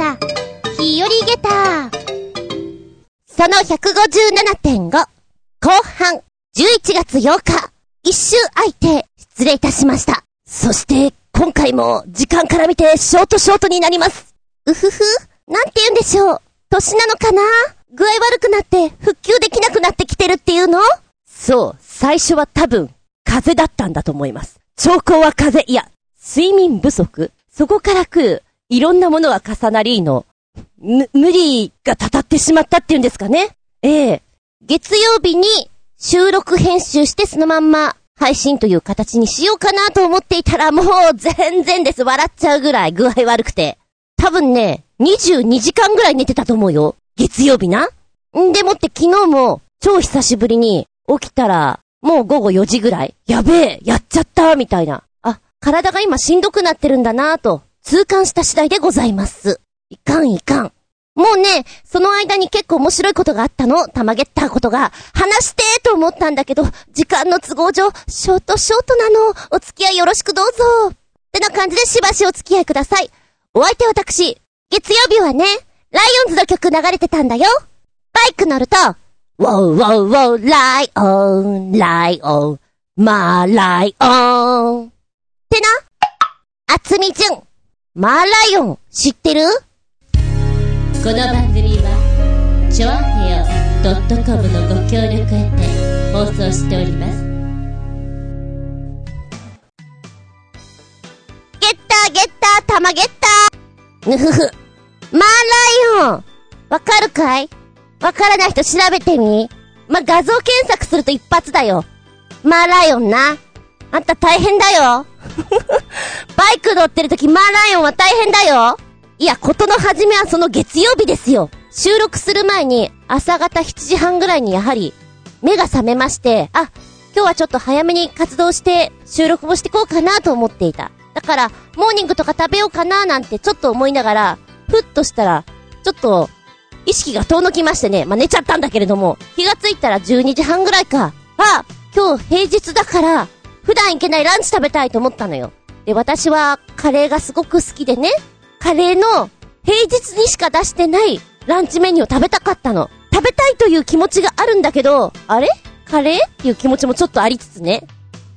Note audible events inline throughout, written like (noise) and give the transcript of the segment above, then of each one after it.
した。日和ゲタその157.5。後半、11月8日。一周空いて、失礼いたしました。そして、今回も、時間から見て、ショートショートになります。うふふ、なんて言うんでしょう。年なのかな？具合悪くなって、復旧できなくなってきてるっていうの？そう、最初は多分、風邪だったんだと思います。兆候は風邪、いや、睡眠不足そこから来る、いろんなものが重なりの、む、無理がたたってしまったっていうんですかね。ええ月曜日に収録編集してそのまんま配信という形にしようかなと思っていたらもう全然です。笑っちゃうぐらい具合悪くて。多分ね、22時間ぐらい寝てたと思うよ。月曜日な。んでもって昨日も超久しぶりに起きたらもう午後4時ぐらい。やべえ、やっちゃったみたいな。あ、体が今しんどくなってるんだなぁと痛感した次第でございます。いかんいかん。もうね、その間に結構面白いことがあったの。たまげったことが。話してーと思ったんだけど、時間の都合上、ショートショートなの。お付き合いよろしくどうぞ。ってな感じでしばしお付き合いください。お相手私、月曜日はね、ライオンズの曲流れてたんだよ。バイク乗ると、ウォウウォウウォウ、ライオン、ライオン、マーライオン。ってな。あつみじゅん。マーライオン、知ってる？この番組は、ちょあへよ .com のご協力へて放送しております。ゲッターゲッターたまゲッターぬふふ。マーライオンわかるかい？わからない人調べてみま、画像検索すると一発だよ。マーライオンな。あんた大変だよ。(laughs) バイク乗ってる時マーライオンは大変だよ。いや、ことの始めはその月曜日ですよ。収録する前に朝方7時半ぐらいにやはり目が覚めまして、あ、今日はちょっと早めに活動して収録をしてこうかなと思っていた。だから、モーニングとか食べようかななんてちょっと思いながら、ふっとしたら、ちょっと、意識が遠のきましてね、まあ、寝ちゃったんだけれども、気がついたら12時半ぐらいか。あ、今日平日だから、普段行けないランチ食べたいと思ったのよ。で、私はカレーがすごく好きでね、カレーの平日にしか出してないランチメニューを食べたかったの。食べたいという気持ちがあるんだけど、あれ？カレーっていう気持ちもちょっとありつつね。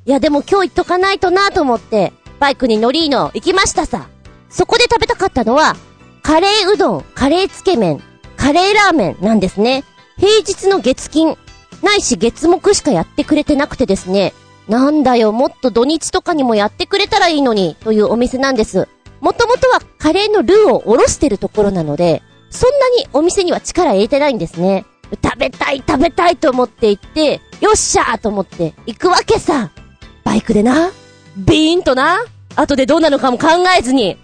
いやでも今日行っとかないとなと思って、バイクに乗りの行きましたさ。そこで食べたかったのは、カレーうどん、カレーつけ麺、カレーラーメンなんですね。平日の月金、ないし月木しかやってくれてなくてですね。なんだよ、もっと土日とかにもやってくれたらいいのに、というお店なんです。もともとはカレーのルーをおろしてるところなので、そんなにお店には力入れてないんですね。食べたい食べたいと思って行って、よっしゃーと思って行くわけさ。バイクでな。ビーンとな。後でどうなのかも考えずに。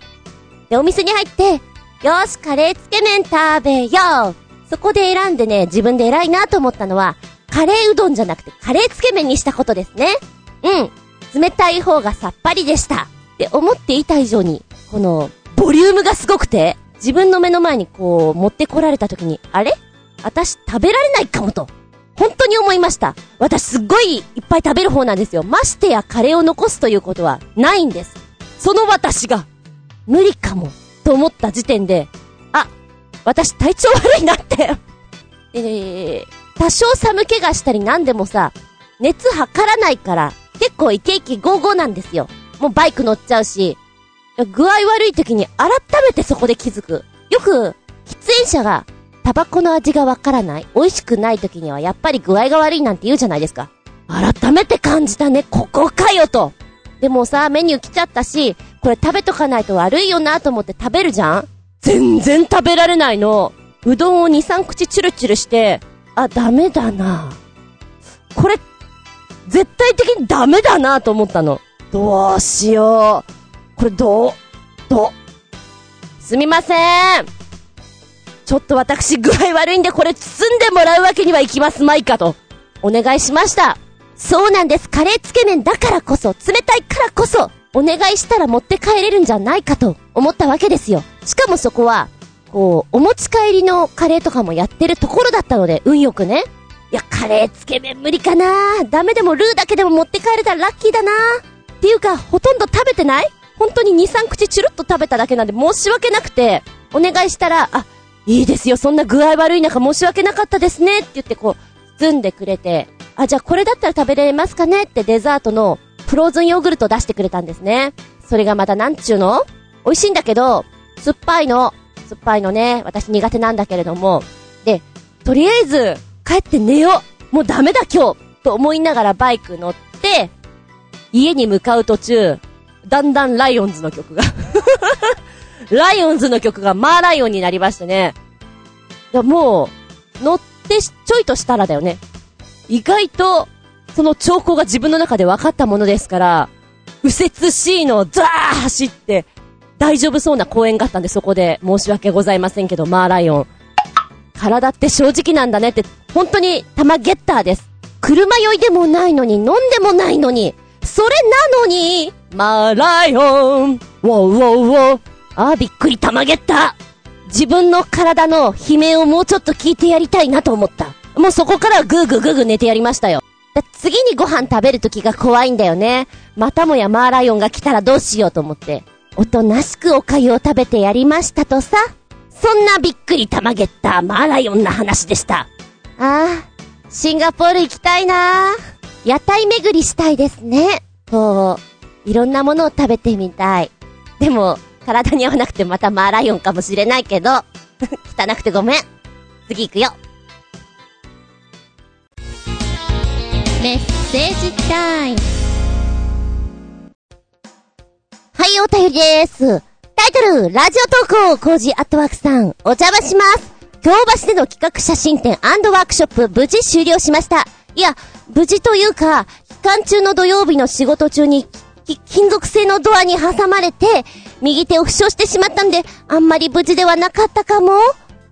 で、お店に入って、よし、カレーつけ麺食べよう。そこで選んでね、自分で偉いなと思ったのは、カレーうどんじゃなくてカレーつけ麺にしたことですね。うん。冷たい方がさっぱりでした。って思っていた以上に、この、ボリュームがすごくて、自分の目の前にこう、持ってこられた時に、あれ？私食べられないかもと。本当に思いました。私すっごいいっぱい食べる方なんですよ。ましてやカレーを残すということはないんです。その私が、無理かも、と思った時点で、あ、私体調悪いなって。えー、多少寒気がしたりなんでもさ、熱測らないから、結構イケイケゴーゴーなんですよ。もうバイク乗っちゃうし、具合悪い時に改めてそこで気づく。よく、喫煙者が、タバコの味がわからない、美味しくない時にはやっぱり具合が悪いなんて言うじゃないですか。改めて感じたね、ここかよと。でもさ、メニュー来ちゃったし、これ食べとかないと悪いよなと思って食べるじゃん？全然食べられないの。うどんを2、3口チュルチュルして、あ、ダメだな。これ、絶対的にダメだなと思ったの。どうしよう。これどう、どう、すみません。ちょっと私具合悪いんでこれ包んでもらうわけにはいきますまいかと、お願いしました。そうなんです。カレーつけ麺だからこそ、冷たいからこそ、お願いしたら持って帰れるんじゃないかと思ったわけですよ。しかもそこは、こう、お持ち帰りのカレーとかもやってるところだったので、運よくね。いや、カレーつけ麺無理かなダメでもルーだけでも持って帰れたらラッキーだなっていうか、ほとんど食べてない？本当に2、3口チュルッと食べただけなんで申し訳なくて、お願いしたら、あ、いいですよ、そんな具合悪い中申し訳なかったですねって言ってこう、包んでくれて、あ、じゃあこれだったら食べれますかね？ってデザートのフローズンヨーグルト出してくれたんですね。それがまたなんちゅうの？美味しいんだけど、酸っぱいの。酸っぱいのね、私苦手なんだけれども。で、とりあえず、帰って寝ようもうダメだ今日と思いながらバイク乗って、家に向かう途中、だんだんライオンズの曲が (laughs) ライオンズの曲がマーライオンになりましてね。いやもう、乗ってちょいとしたらだよね。意外と、その兆候が自分の中で分かったものですから、右折 C のザー走って、大丈夫そうな公園があったんでそこで申し訳ございませんけど、マーライオン。体って正直なんだねって、本当に玉ゲッターです。車酔いでもないのに、飲んでもないのに、それなのに、マーライオン、ウォーウォーウォー。あーびっくり玉ゲッター。自分の体の悲鳴をもうちょっと聞いてやりたいなと思った。もうそこからグーグーグーグー寝てやりましたよ。次にご飯食べる時が怖いんだよね。またもやマーライオンが来たらどうしようと思って。おとなしくお粥を食べてやりましたとさ。そんなびっくりたまげったマーライオンな話でした。ああ、シンガポール行きたいな屋台巡りしたいですね。こう、いろんなものを食べてみたい。でも、体に合わなくてまたマーライオンかもしれないけど、(laughs) 汚くてごめん。次行くよ。メッセージタイム。はい、お便りです。タイトル、ラジオ投稿、コージアットワークさん、お邪魔します。京橋での企画写真展ワークショップ、無事終了しました。いや、無事というか、期間中の土曜日の仕事中に、金属製のドアに挟まれて、右手を負傷してしまったんで、あんまり無事ではなかったかも。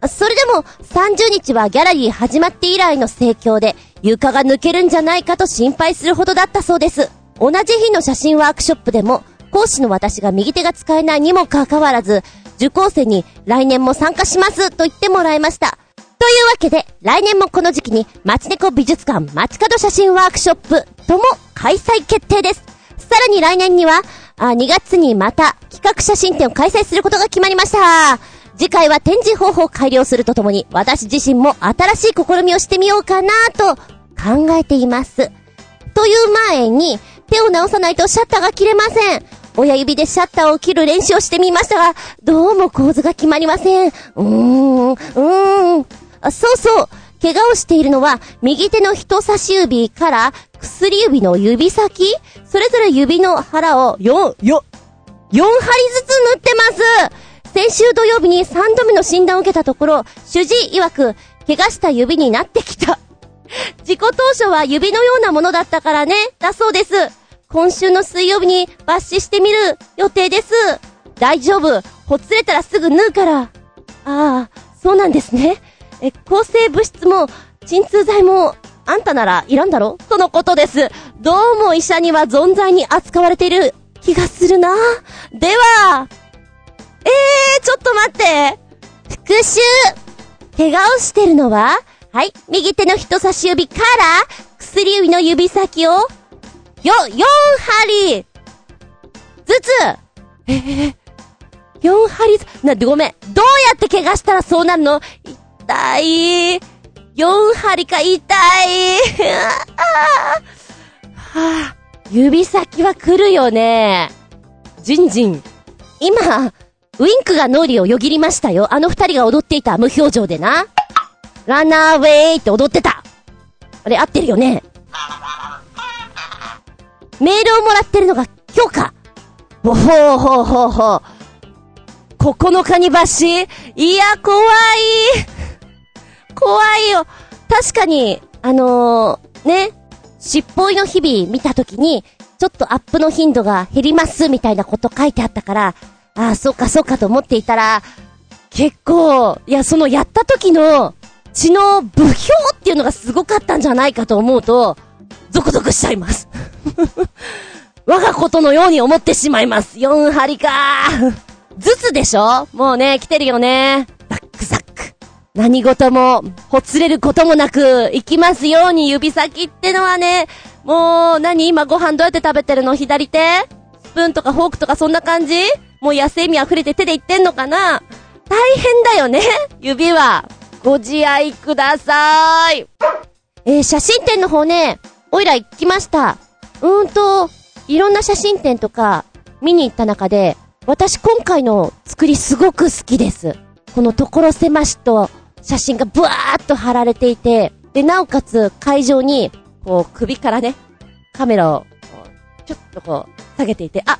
それでも、30日はギャラリー始まって以来の盛況で、床が抜けるんじゃないかと心配するほどだったそうです。同じ日の写真ワークショップでも、講師の私が右手が使えないにもかかわらず、受講生に来年も参加しますと言ってもらいました。というわけで、来年もこの時期に、町猫美術館街角写真ワークショップとも開催決定です。さらに来年には、あ2月にまた企画写真展を開催することが決まりました。次回は展示方法を改良するとともに、私自身も新しい試みをしてみようかなと考えています。という前に、手を直さないとシャッターが切れません。親指でシャッターを切る練習をしてみましたが、どうも構図が決まりません。うーん、うーん。あそうそう。怪我をしているのは、右手の人差し指から薬指の指先それぞれ指の腹を4、よ、4針ずつ塗ってます先週土曜日に3度目の診断を受けたところ、主治医曰く、怪我した指になってきた。自己当初は指のようなものだったからね、だそうです。今週の水曜日に抜歯してみる予定です。大丈夫。ほつれたらすぐ縫うから。ああ、そうなんですね。え、抗生物質も、鎮痛剤も、あんたならいらんだろ？とのことです。どうも医者には存在に扱われている気がするな。では、えー、ちょっと待って。復習。怪我をしてるのははい。右手の人差し指から、薬指の指先を、よ、4針ずつえー、4針ず、な、ごめん。どうやって怪我したらそうなるの？痛い。4針か痛い。はあ、指先は来るよね。ジンジン。今、ウインクが脳裏をよぎりましたよ。あの二人が踊っていた無表情でな。ランナーウェイって踊ってた。あれ合ってるよね。メールをもらってるのが今日か。ほうほうほうほう。9日に抜歯いや、怖い。怖いよ。確かに、あのー、ね、しっぽいの日々見たときに、ちょっとアップの頻度が減りますみたいなこと書いてあったから、ああ、そうかそうかと思っていたら、結構、いや、そのやった時の血の部表っていうのがすごかったんじゃないかと思うと、ゾクゾクしちゃいます。(laughs) 我がことのように思ってしまいます。4針か (laughs) ずつでしょ？もうね、来てるよね。バックザック。何事も、ほつれることもなく、行きますように指先ってのはね、もう、何？今ご飯どうやって食べてるの？左手？スプーンとかフォークとかそんな感じ？もう野生味溢れて手でいってんのかな？大変だよね指は。ご自愛くださーい。えー、写真展の方ね、おいら行きました。うーんと、いろんな写真展とか見に行った中で、私今回の作りすごく好きです。この所狭しと写真がブワーっと貼られていて、で、なおかつ会場に、こう首からね、カメラを、ちょっとこう、下げていて、あ、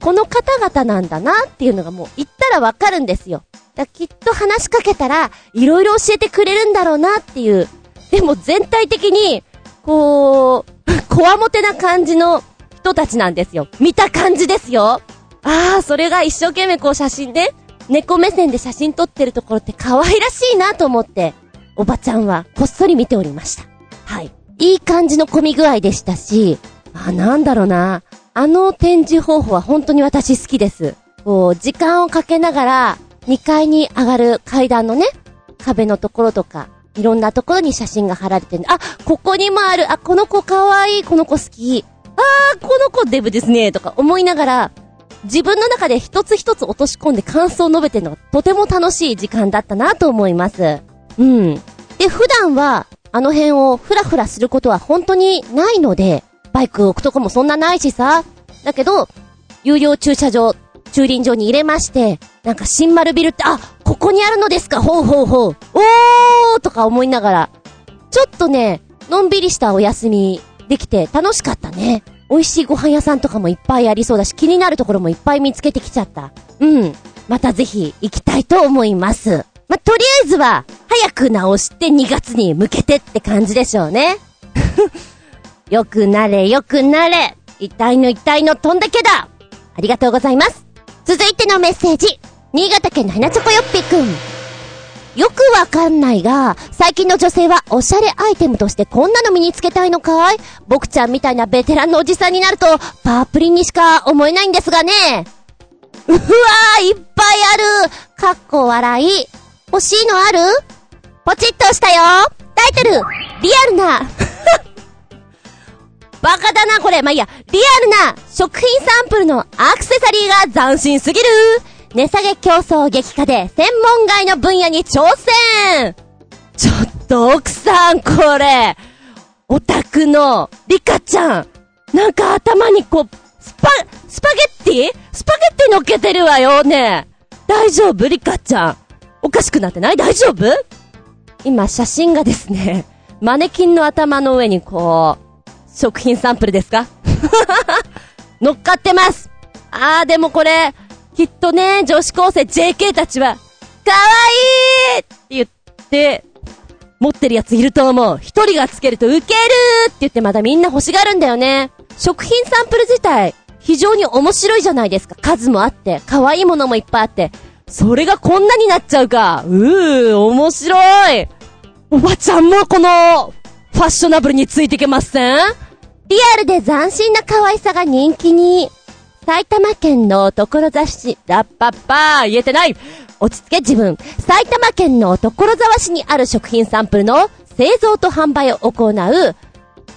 この方々なんだなっていうのがもう言ったらわかるんですよ。だきっと話しかけたら、いろいろ教えてくれるんだろうなっていう。でも全体的に、こう、(laughs) こわもてな感じの人たちなんですよ。見た感じですよ。ああ、それが一生懸命こう写真で、猫目線で写真撮ってるところって可愛らしいなと思って、おばちゃんはこっそり見ておりました。はい。いい感じの混み具合でしたし、あ、なんだろうな。あの展示方法は本当に私好きです。こう、時間をかけながら、2階に上がる階段のね、壁のところとか、いろんなところに写真が貼られてる。あ、ここにもある。あ、この子かわいい。この子好き。あー、この子デブですね。とか思いながら、自分の中で一つ一つ落とし込んで感想を述べてるのがとても楽しい時間だったなと思います。うん。で、普段は、あの辺をふらふらすることは本当にないので、バイク置くとこもそんなないしさ。だけど、有料駐車場、駐輪場に入れまして、なんか新丸ビルって、あ、ここにあるのですか？ほうほうほう。おーとか思いながら、ちょっとね、のんびりしたお休みできて楽しかったね。美味しいご飯屋さんとかもいっぱいありそうだし、気になるところもいっぱい見つけてきちゃった。うん。またぜひ行きたいと思います。まとりあえずは、早く直して2月に向けてって感じでしょうね。(laughs) よくなれ、よくなれ。痛いの痛いの飛んだけだ。ありがとうございます。続いてのメッセージ。新潟県のひなチョコよっぴくん。よくわかんないが、最近の女性はおしゃれアイテムとしてこんなの身につけたいのかい？僕ちゃんみたいなベテランのおじさんになると、パープリンにしか思えないんですがね。うわー、いっぱいある。かっこ笑い。欲しいのある？ポチッとしたよ。タイトル、リアルなバカだな、これ。まあ、いいや。リアルな食品サンプルのアクセサリーが斬新すぎる値下げ競争激化で専門外の分野に挑戦ちょっと奥さん、これ。オタクのリカちゃん。なんか頭にこう、スパ、スパゲッティ？スパゲッティ乗っけてるわよね。大丈夫？リカちゃん。おかしくなってない？大丈夫？今写真がですね、マネキンの頭の上にこう、食品サンプルですか？(laughs) 乗っかってますあーでもこれ、きっとね、女子高生 JK たちは、かわいいって言って、持ってるやついると思う。一人がつけるとウケるって言ってまだみんな欲しがるんだよね。食品サンプル自体、非常に面白いじゃないですか。数もあって、可愛いものもいっぱいあって。それがこんなになっちゃうか。うー、面白い。おばちゃんもこの、ファッショナブルについていけません？リアルで斬新な可愛さが人気に。埼玉県の所沢市、ラッパッパー、言えてない落ち着け自分。埼玉県の所沢市にある食品サンプルの製造と販売を行う、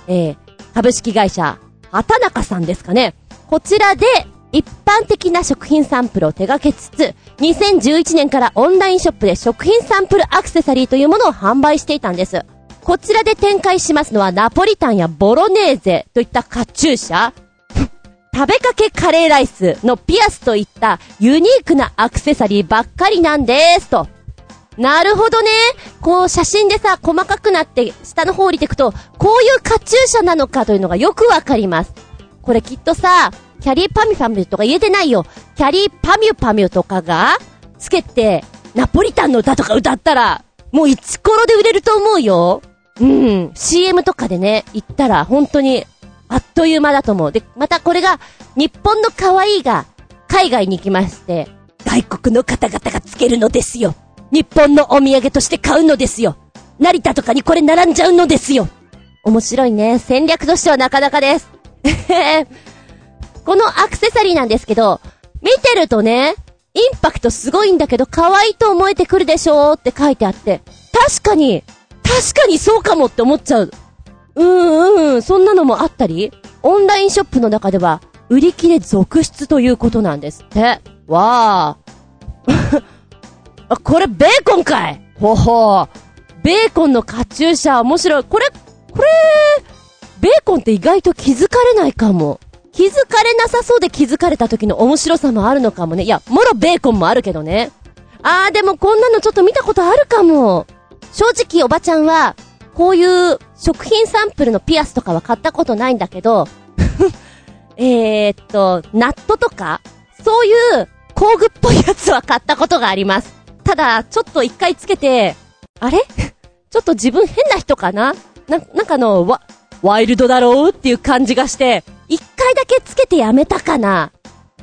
えー、株式会社、畑中さんですかね。こちらで、一般的な食品サンプルを手掛けつつ、2011年からオンラインショップで食品サンプルアクセサリーというものを販売していたんです。こちらで展開しますのはナポリタンやボロネーゼといったカチューシャ (laughs) 食べかけカレーライスのピアスといったユニークなアクセサリーばっかりなんですと。なるほどね。こう写真でさ、細かくなって下の方降りてくと、こういうカチューシャなのかというのがよくわかります。これきっとさ、キャリーパミュパミュとか言えてないよ。キャリーパミュパミュとかが、つけて、ナポリタンの歌とか歌ったら、もう一コロで売れると思うよ？うん。CM とかでね、行ったら本当に、あっという間だと思う。で、またこれが、日本の可愛いが、海外に行きまして、外国の方々がつけるのですよ。日本のお土産として買うのですよ。成田とかにこれ並んじゃうのですよ。面白いね。戦略としてはなかなかです。(laughs) このアクセサリーなんですけど、見てるとね、インパクトすごいんだけど可愛いと思えてくるでしょうって書いてあって、確かに、確かにそうかもって思っちゃう。うんうん、そんなのもあったり、オンラインショップの中では、売り切れ続出ということなんですって。わー。あ、(laughs) これベーコンかいほほー。ベーコンのカチューシャ面白い。これ、これ、ベーコンって意外と気づかれないかも。気づかれなさそうで気づかれた時の面白さもあるのかもね。いや、もろベーコンもあるけどね。あーでもこんなのちょっと見たことあるかも。正直おばちゃんは、こういう食品サンプルのピアスとかは買ったことないんだけど、(laughs) えーっと、ナットとか、そういう工具っぽいやつは買ったことがあります。ただ、ちょっと一回つけて、あれ？(laughs) ちょっと自分変な人かな？な、なんかの、わ、ワイルドだろう？っていう感じがして、一回だけつけてやめたかな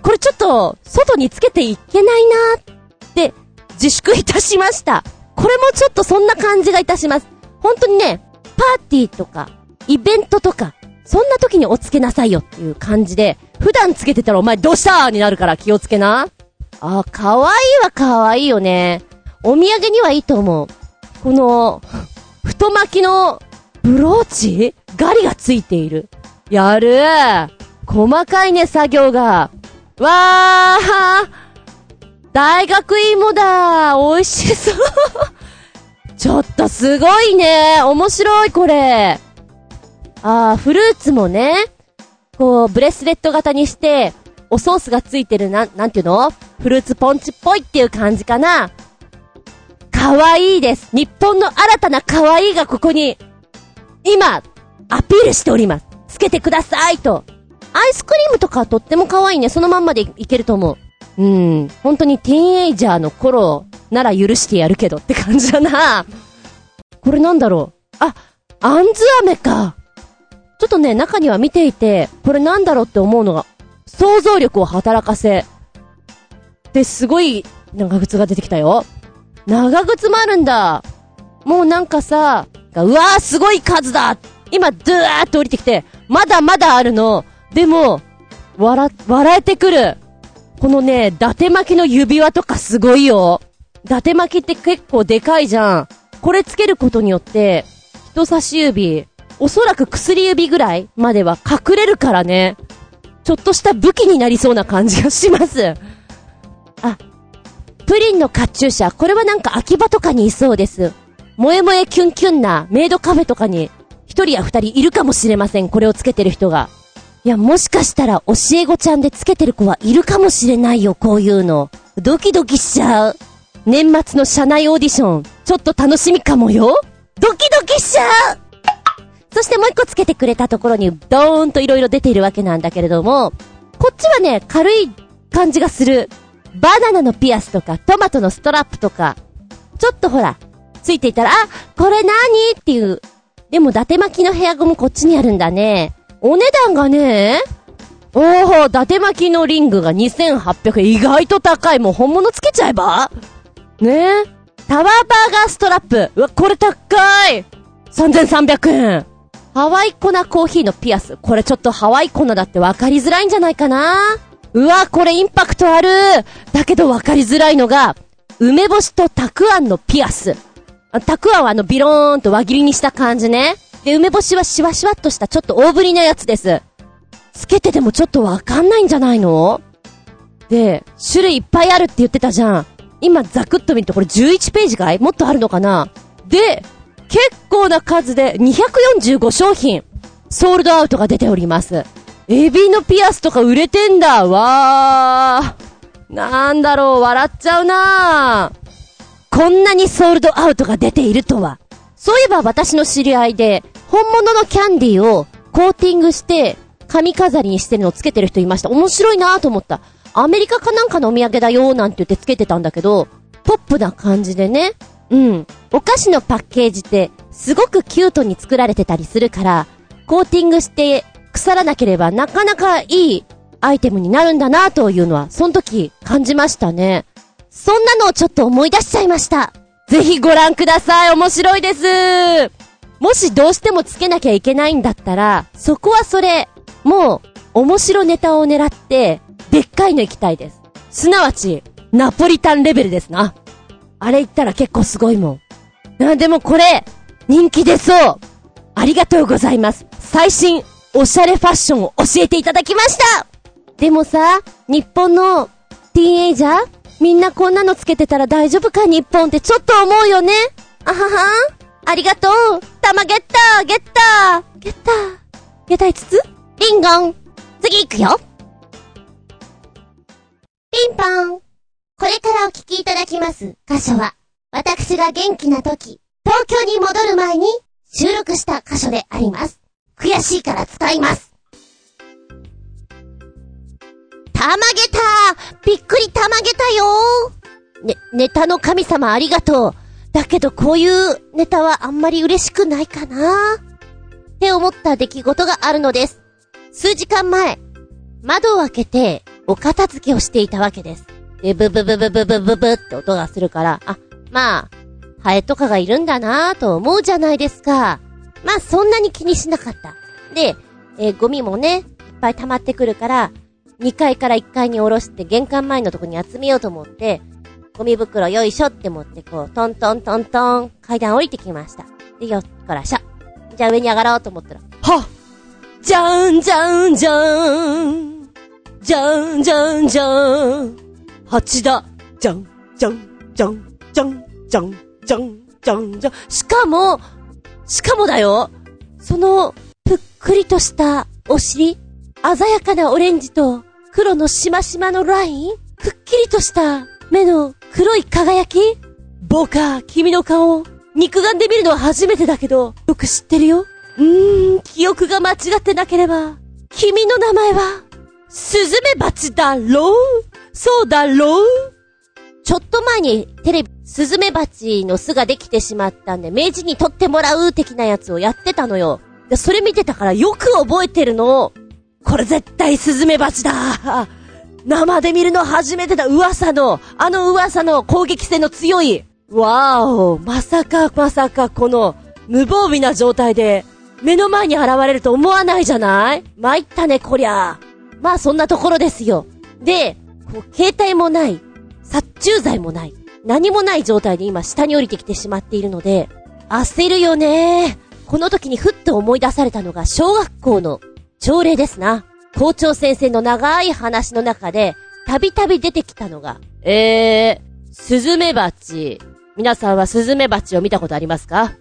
これちょっと、外につけていけないなって自粛いたしました。これもちょっとそんな感じがいたします。本当にね、パーティーとか、イベントとか、そんな時におつけなさいよっていう感じで、普段つけてたらお前どうしたになるから気をつけな。あ、かわいいはかわいいよね。お土産にはいいと思う。この、太巻きのブローチ？ガリがついている。やる細かいね、作業が。わー大学芋だ美味しそう (laughs) ちょっとすごいね面白いこれあー、フルーツもね、こう、ブレスレット型にして、おソースがついてるな、なんていうの？フルーツポンチっぽいっていう感じかな。かわいいです。日本の新たなかわいいがここに、今、アピールしております。つけてくださいと。アイスクリームとかとっても可愛いね。そのまんまでいけると思う。うん、本当にティーンエイジャーの頃なら許してやるけどって感じだな。これなんだろう。あ、あんず飴か。ちょっとね、中には見ていて、これなんだろうって思うのが、想像力を働かせ。で、すごい長靴が出てきたよ。長靴もあるんだ。もうなんかさ、うわーすごい数だ今、ドゥーって降りてきて、まだまだあるの。でも、笑、笑えてくる。このね、伊達巻きの指輪とかすごいよ。伊達巻きって結構でかいじゃん。これつけることによって、人差し指、おそらく薬指ぐらいまでは隠れるからね。ちょっとした武器になりそうな感じがします。あ、プリンのカチューシャ。これはなんか秋葉とかにいそうです。萌え萌えキュンキュンなメイドカフェとかに一人や二人いるかもしれません。これをつけてる人が。いや、もしかしたら教え子ちゃんでつけてる子はいるかもしれないよ、こういうの。ドキドキしちゃう。年末の社内オーディション、ちょっと楽しみかもよ。ドキドキしちゃうそしてもう一個つけてくれたところに、ドーンと色々出ているわけなんだけれども、こっちはね、軽い感じがする。バナナのピアスとか、トマトのストラップとか、ちょっとほら、ついていたら、あ、これ何？っていう。でも、伊達巻きのヘアゴムこっちにあるんだね。お値段がね、おー、伊達巻きのリングが2800円。意外と高い。もう本物つけちゃえばねえタワーバーガーストラップ。うわ、これ高い !3300 円。ハワイ粉コーヒーのピアス。これちょっとハワイ粉だって分かりづらいんじゃないかなうわ、これインパクトあるだけど分かりづらいのが、梅干しとたくあんのピアス。たくあんはあのビローンと輪切りにした感じね。で、梅干しはシワシワっとしたちょっと大ぶりなやつです。つけててもちょっとわかんないんじゃないの？で、種類いっぱいあるって言ってたじゃん。今ザクッと見るとこれ11ページかい？もっとあるのかな？で、結構な数で245商品、ソールドアウトが出ております。エビのピアスとか売れてんだ。わー。なんだろう、笑っちゃうなーこんなにソールドアウトが出ているとは。そういえば私の知り合いで、本物のキャンディーをコーティングして、髪飾りにしてるのをつけてる人いました。面白いなと思った。アメリカかなんかのお土産だよなんて言ってつけてたんだけど、ポップな感じでね。うん。お菓子のパッケージって、すごくキュートに作られてたりするから、コーティングして腐らなければなかなかいいアイテムになるんだなというのは、その時感じましたね。そんなのをちょっと思い出しちゃいました。ぜひご覧ください。面白いです。もしどうしてもつけなきゃいけないんだったら、そこはそれ、もう、面白ネタを狙って、でっかいの行きたいです。すなわち、ナポリタンレベルですな。あれ言ったら結構すごいもん。あ、でもこれ、人気出そう。ありがとうございます。最新、おしゃれファッションを教えていただきましたでもさ、日本のティーンエイジャーみんなこんなのつけてたら大丈夫か日本ってちょっと思うよね。あははありがとう玉ゲッターゲッター。ゲッターゲタ5つリンゴン。次行くよ。ピンポン。これからお聞きいただきます。箇所は、私が元気な時、東京に戻る前に収録した箇所であります。悔しいから使います。たまげた。びっくりたまげたよ。ね、ネタの神様ありがとう。だけどこういうネタはあんまり嬉しくないかなって思った出来事があるのです。数時間前、窓を開けてお片付けをしていたわけです。で、ブブブブブブブブって音がするから、あ、まあ、ハエとかがいるんだなぁと思うじゃないですか。まあ、そんなに気にしなかった。で、えー、ゴミもね、いっぱい溜まってくるから、2階から1階に下ろして玄関前のとこに集めようと思って、ゴミ袋よいしょって持ってこう、トントントントン、階段降りてきました。で、よっこらしょ。じゃあ上に上がろうと思ったら、はっ。じゃーんじゃーんじゃーん。じゃーんじゃーんじゃーん蜂だ。じゃんじゃんじゃんじゃんじゃんじゃんじゃんじゃん。しかも、しかもだよ。その、ぷっくりとしたお尻鮮やかなオレンジと黒のしましまのラインくっきりとした目の黒い輝き？ボカ、君の顔、肉眼で見るのは初めてだけど、よく知ってるよ。うーん、記憶が間違ってなければ、君の名前は、スズメバチだろう？そうだろう？ちょっと前にテレビ、スズメバチの巣ができてしまったんで、明治に取ってもらう的なやつをやってたのよ。それ見てたからよく覚えてるの。これ絶対スズメバチだ。生で見るの初めてだ噂の、あの噂の攻撃性の強い。わーお、まさかまさかこの無防備な状態で目の前に現れると思わないじゃない？参ったね、こりゃ。まあそんなところですよ。で、こう、携帯もない、殺虫剤もない、何もない状態で今下に降りてきてしまっているので、焦るよねこの時にふっと思い出されたのが小学校の朝礼ですな。校長先生の長い話の中で、たびたび出てきたのが、えー、スズメバチ。皆さんはスズメバチを見たことありますか？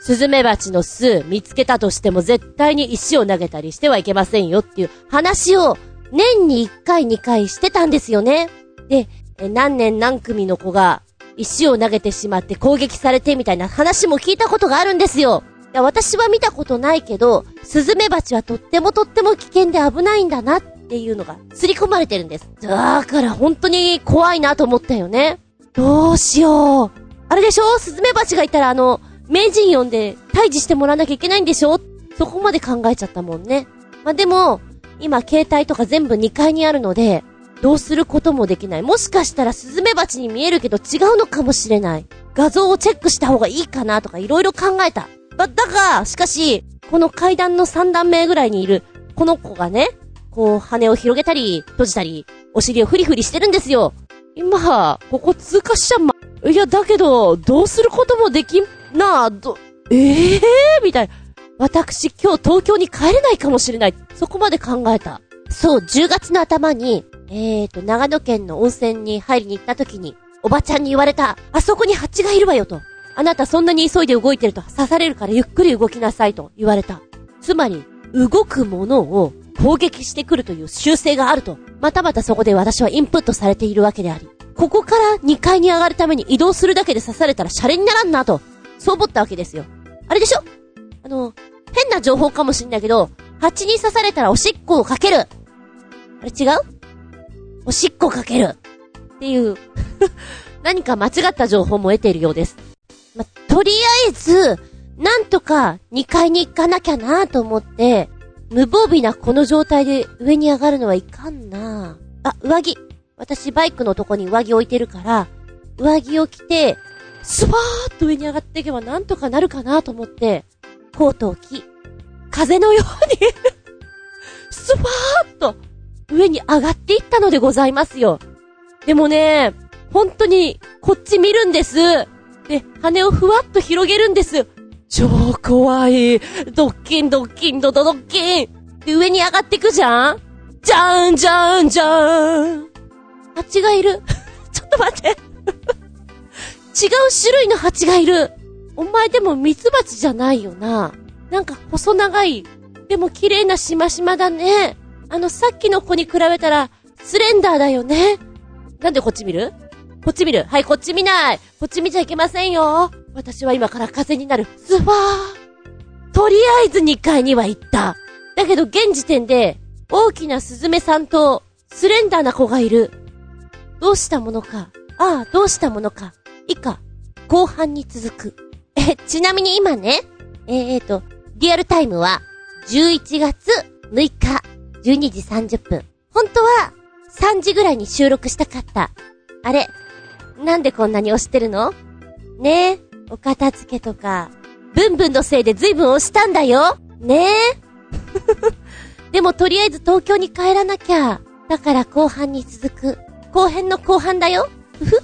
スズメバチの巣見つけたとしても絶対に石を投げたりしてはいけませんよっていう話を年に1回2回してたんですよね。で、何年何組の子が石を投げてしまって攻撃されてみたいな話も聞いたことがあるんですよ。私は見たことないけど、スズメバチはとってもとっても危険で危ないんだなっていうのが、すり込まれてるんです。だから本当に怖いなと思ったよね。どうしよう。あれでしょ？スズメバチがいたらあの、名人呼んで退治してもらわなきゃいけないんでしょ？そこまで考えちゃったもんね。まあ、でも、今携帯とか全部2階にあるので、どうすることもできない。もしかしたらスズメバチに見えるけど違うのかもしれない。画像をチェックした方がいいかなとか色々考えた。だ、だが、しかし、この階段の3段目ぐらいにいる、この子がね、こう、羽を広げたり、閉じたり、お尻をフリフリしてるんですよ。今、ここ通過しちゃま、いや、だけど、どうすることもできんなあ、ど、ええー、みたいな。私、今日東京に帰れないかもしれない。そこまで考えた。そう、10月の頭に、えーと、長野県の温泉に入りに行った時に、おばちゃんに言われた。あそこに蜂がいるわよと。あなたそんなに急いで動いてると刺されるからゆっくり動きなさいと言われた。つまり、動くものを攻撃してくるという習性があると。またまたそこで私はインプットされているわけであり。ここから2階に上がるために移動するだけで刺されたらシャレにならんなと。そう思ったわけですよ。あれでしょ？あの、変な情報かもしんないけど、蜂に刺されたらおしっこをかける。あれ違う？おしっこかける。っていう、(laughs) 何か間違った情報も得ているようです。とりあえず、なんとか2階に行かなきゃなと思って、無防備なこの状態で上に上がるのはいかんなあ、上着。私バイクのとこに上着置いてるから、上着を着て、スパーッと上に上がっていけばなんとかなるかなと思って、コートを着、風のように (laughs) スパーッと上に上がっていったのでございますよ。でもね、本当にこっち見るんです。で、羽をふわっと広げるんです。超怖い。ドッキンドッキンドドドッキン。で、上に上がってくじゃんじゃーんじゃーんじゃーん。蜂がいる。(laughs) ちょっと待って。違う種類の蜂がいる。お前でもミツバチじゃないよな。なんか細長い。でも綺麗なしましまだね。あのさっきの子に比べたら、スレンダーだよね。なんでこっち見る？こっち見るはい、こっち見ないこっち見ちゃいけませんよ私は今から風になる。スファーとりあえず2階には行った。だけど現時点で、大きなスズメさんと、スレンダーな子がいる。どうしたものか。ああ、どうしたものか。以下、後半に続く。え、ちなみに今ね、えーと、リアルタイムは、11月6日、12時30分。本当は、3時ぐらいに収録したかった。あれ、なんでこんなに押してるの？ねえ、お片付けとか、ブンブンのせいで随分押したんだよねえ。(laughs) でもとりあえず東京に帰らなきゃ。だから後半に続く。後編の後半だよ。ふふ。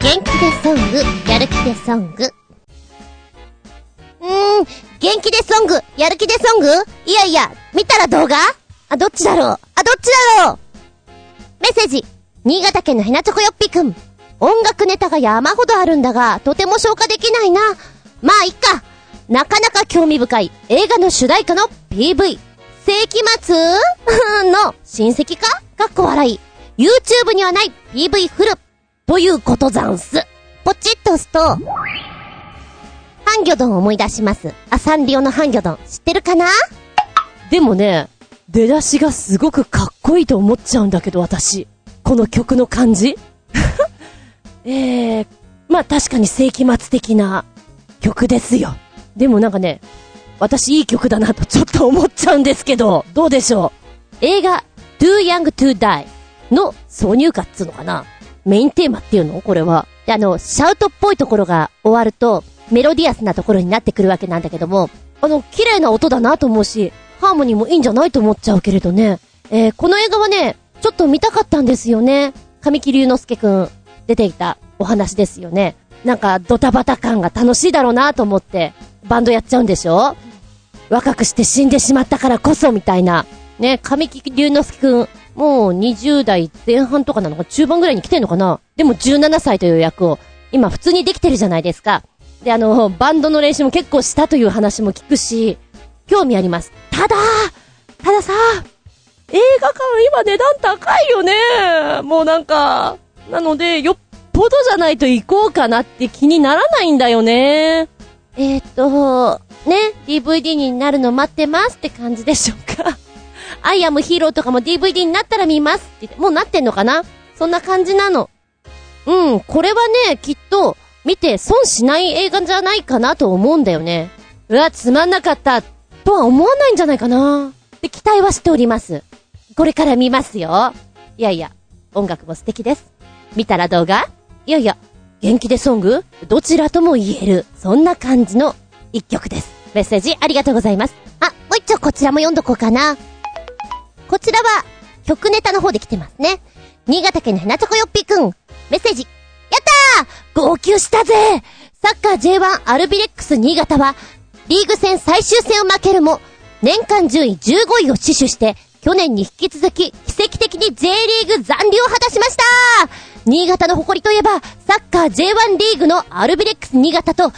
元気でソング、やる気でソング。うーん、元気でソング、やる気でソング？いやいや、見たら動画？あ、どっちだろう？あ、どっちだろう？メッセージ。新潟県のヘナチョコヨッピくん。音楽ネタが山ほどあるんだが、とても消化できないな。まあ、いっか。なかなか興味深い映画の主題歌の PV。世紀末？(laughs) の親戚か？かっこ笑い。YouTube にはない PV フル。ということざんす。ポチッと押すと、ハンギョドンを思い出します。あ、サンリオのハンギョドン。知ってるかな？でもね、出だしがすごくかっこいいと思っちゃうんだけど、私。この曲の感じ？(laughs) えー、まあ確かに世紀末的な曲ですよ。でもなんかね、私いい曲だなとちょっと思っちゃうんですけど、どうでしょう？映画、Too Young to Die の挿入歌っつうのかな？メインテーマっていうの？これは。で、あの、シャウトっぽいところが終わると、メロディアスなところになってくるわけなんだけども、あの、綺麗な音だなと思うし、ハーモニーもいいんじゃないと思っちゃうけれどね。えー、この映画はね、ちょっと見たかったんですよね。神木隆之介くん、出ていたお話ですよね。なんか、ドタバタ感が楽しいだろうなと思って、バンドやっちゃうんでしょ？若くして死んでしまったからこそみたいな。ね、神木隆之介くん、もう20代前半とかなのか中盤ぐらいに来てんのかな？でも17歳という役を今普通にできてるじゃないですか。で、あの、バンドの練習も結構したという話も聞くし、興味あります。ただ、たださ、映画館今値段高いよね。もうなんか、なので、よっぽどじゃないと行こうかなって気にならないんだよね。えー、っと、ね、DVD になるの待ってますって感じでしょうか。アイアムヒーローとかも DVD になったら見ますってって、もうなってんのかな？そんな感じなの。うん、これはね、きっと、見て損しない映画じゃないかなと思うんだよね。うわ、つまんなかった、とは思わないんじゃないかな。で、期待はしております。これから見ますよ。いやいや、音楽も素敵です。見たら動画いやいや、元気でソング？どちらとも言える、そんな感じの一曲です。メッセージありがとうございます。あ、もう一丁こちらも読んどこうかな。こちらは、曲ネタの方で来てますね。新潟県のヘナチョコヨッピーくん。メッセージ。やったー号泣したぜサッカー J1 アルビレックス新潟は、リーグ戦最終戦を負けるも、年間順位15位を死守して、去年に引き続き、奇跡的に J リーグ残留を果たしました新潟の誇りといえば、サッカー J1 リーグのアルビレックス新潟と、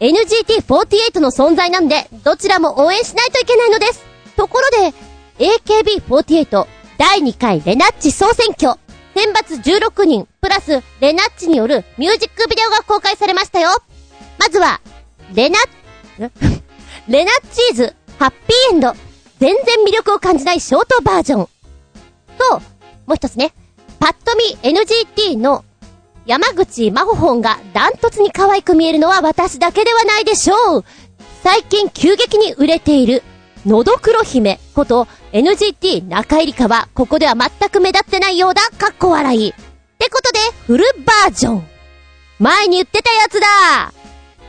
NGT48 の存在なんで、どちらも応援しないといけないのです。ところで、AKB48 第2回レナッチ総選挙、選抜16人、プラスレナッチによるミュージックビデオが公開されましたよ。まずは、レナッ、レナッチーズ、ハッピーエンド、全然魅力を感じないショートバージョン。と、もう一つね、パッと見 NGT の山口真帆本がダントツに可愛く見えるのは私だけではないでしょう。最近急激に売れている、のどくろ姫こと NGT 中入りかは、ここでは全く目立ってないようだ、かっこ笑い。ってことで、フルバージョン。前に言ってたやつだ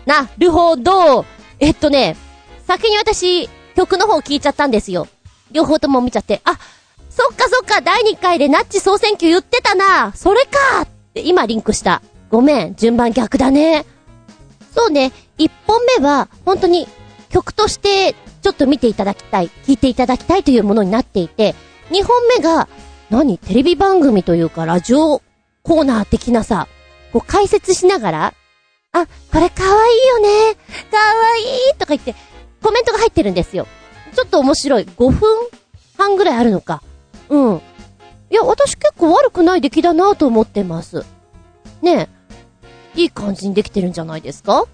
なるほど。えっとね、先に私、曲の方聞いちゃったんですよ。両方とも見ちゃって、あ、そっかそっか、第2回でナッチ総選挙言ってたな。それかって今リンクした。ごめん、順番逆だね。そうね、1本目は、本当に曲としてちょっと見ていただきたい、聴いていただきたいというものになっていて、2本目が、何？テレビ番組というか、ラジオコーナー的なさ、こう解説しながら、あ、これかわいいよね。ってるんですよ。ちょっと面白い。5分半ぐらいあるのか。うん。いや、私結構悪くない出来だなと思ってます。ねえ。いい感じにできてるんじゃないですか？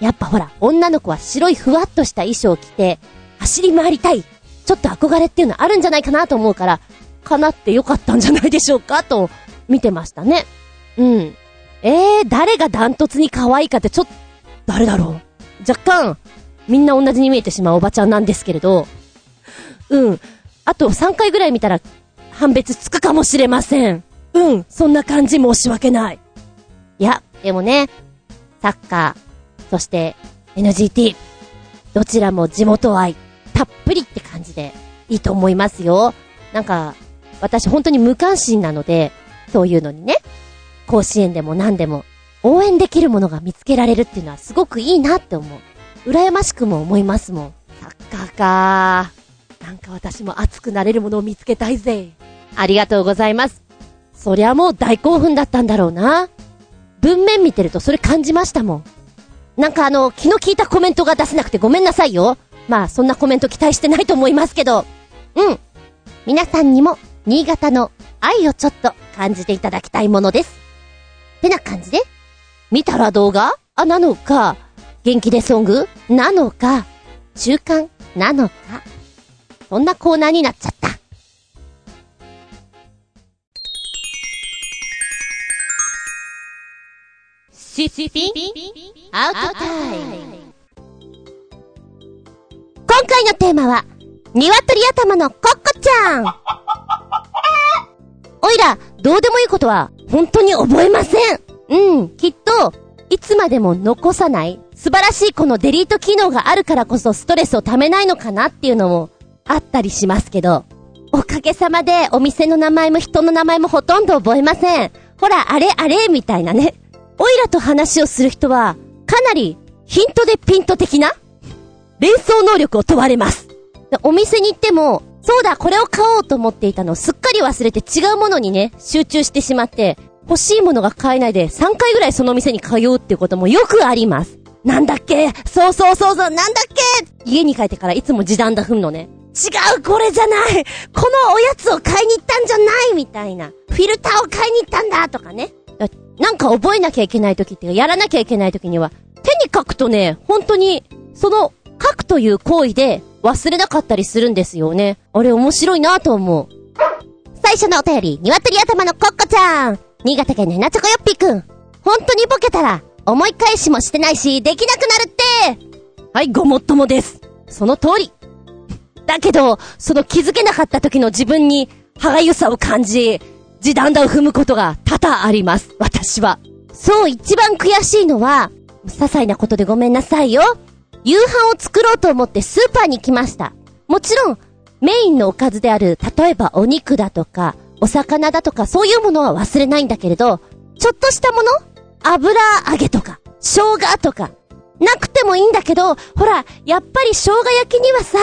やっぱほら、女の子は白いふわっとした衣装を着て、走り回りたい。ちょっと憧れっていうのあるんじゃないかなと思うから、叶ってよかったんじゃないでしょうか？と、見てましたね。うん。えー、誰がダントツに可愛いかってちょっと、誰だろう？若干、みんな同じに見えてしまうおばちゃんなんですけれど、うん。あと3回ぐらい見たら、判別つくかもしれません。うん、そんな感じ申し訳ない。いや、でもね、サッカー、そして NGT、どちらも地元愛、たっぷりって感じでいいと思いますよ。なんか、私本当に無関心なので、そういうのにね、甲子園でも何でも、応援できるものが見つけられるっていうのはすごくいいなって思う。羨ましくも思いますもん。サッカーかー。なんか私も熱くなれるものを見つけたいぜ。ありがとうございます。そりゃもう大興奮だったんだろうな。文面見てるとそれ感じましたもん。なんかあの、気の利いたコメントが出せなくてごめんなさいよ。まあ、そんなコメント期待してないと思いますけど。うん。皆さんにも、新潟の愛をちょっと感じていただきたいものです。ってな感じで、見たら動画？あ、なのか、元気でソング？なのか、中間なのか、そんなコーナーになっちゃった。シスピン？アウトタイム。今回のテーマは、鶏頭のコッコちゃん。おいら、どうでもいいことは、本当に覚えません。うん、きっと、いつまでも残さない。素晴らしいこのデリート機能があるからこそストレスをためないのかなっていうのもあったりしますけど、おかげさまでお店の名前も人の名前もほとんど覚えません。ほら、あれあれみたいなね。おいらと話をする人は、かなりヒントでピント的な連想能力を問われます。お店に行っても、そうだ、これを買おうと思っていたのをすっかり忘れて違うものにね、集中してしまって、欲しいものが買えないで3回ぐらいその店に通うっていうこともよくあります。なんだっけ？そうそうそうそう、なんだっけ？家に帰ってからいつも時短だ踏むのね。違う、これじゃないこのおやつを買いに行ったんじゃないみたいな。フィルターを買いに行ったんだとかね。なんか覚えなきゃいけない時ってか、やらなきゃいけない時には、手に書くとね、本当に、その、書くという行為で忘れなかったりするんですよね。あれ面白いなと思う。最初のお便り、鶏頭のコッコちゃん。新潟県のなちょこよっぴくん。本当にボケたら、思い返しもしてないし、できなくなるってはい、ごもっともです。その通り。だけど、その気づけなかった時の自分に、歯がゆさを感じ、時短だを踏むことが多々あります。私は。そう、一番悔しいのは、些細なことでごめんなさいよ。夕飯を作ろうと思ってスーパーに来ました。もちろん、メインのおかずである、例えばお肉だとか、お魚だとか、そういうものは忘れないんだけれど、ちょっとしたもの油揚げとか、生姜とか、なくてもいいんだけど、ほら、やっぱり生姜焼きにはさ、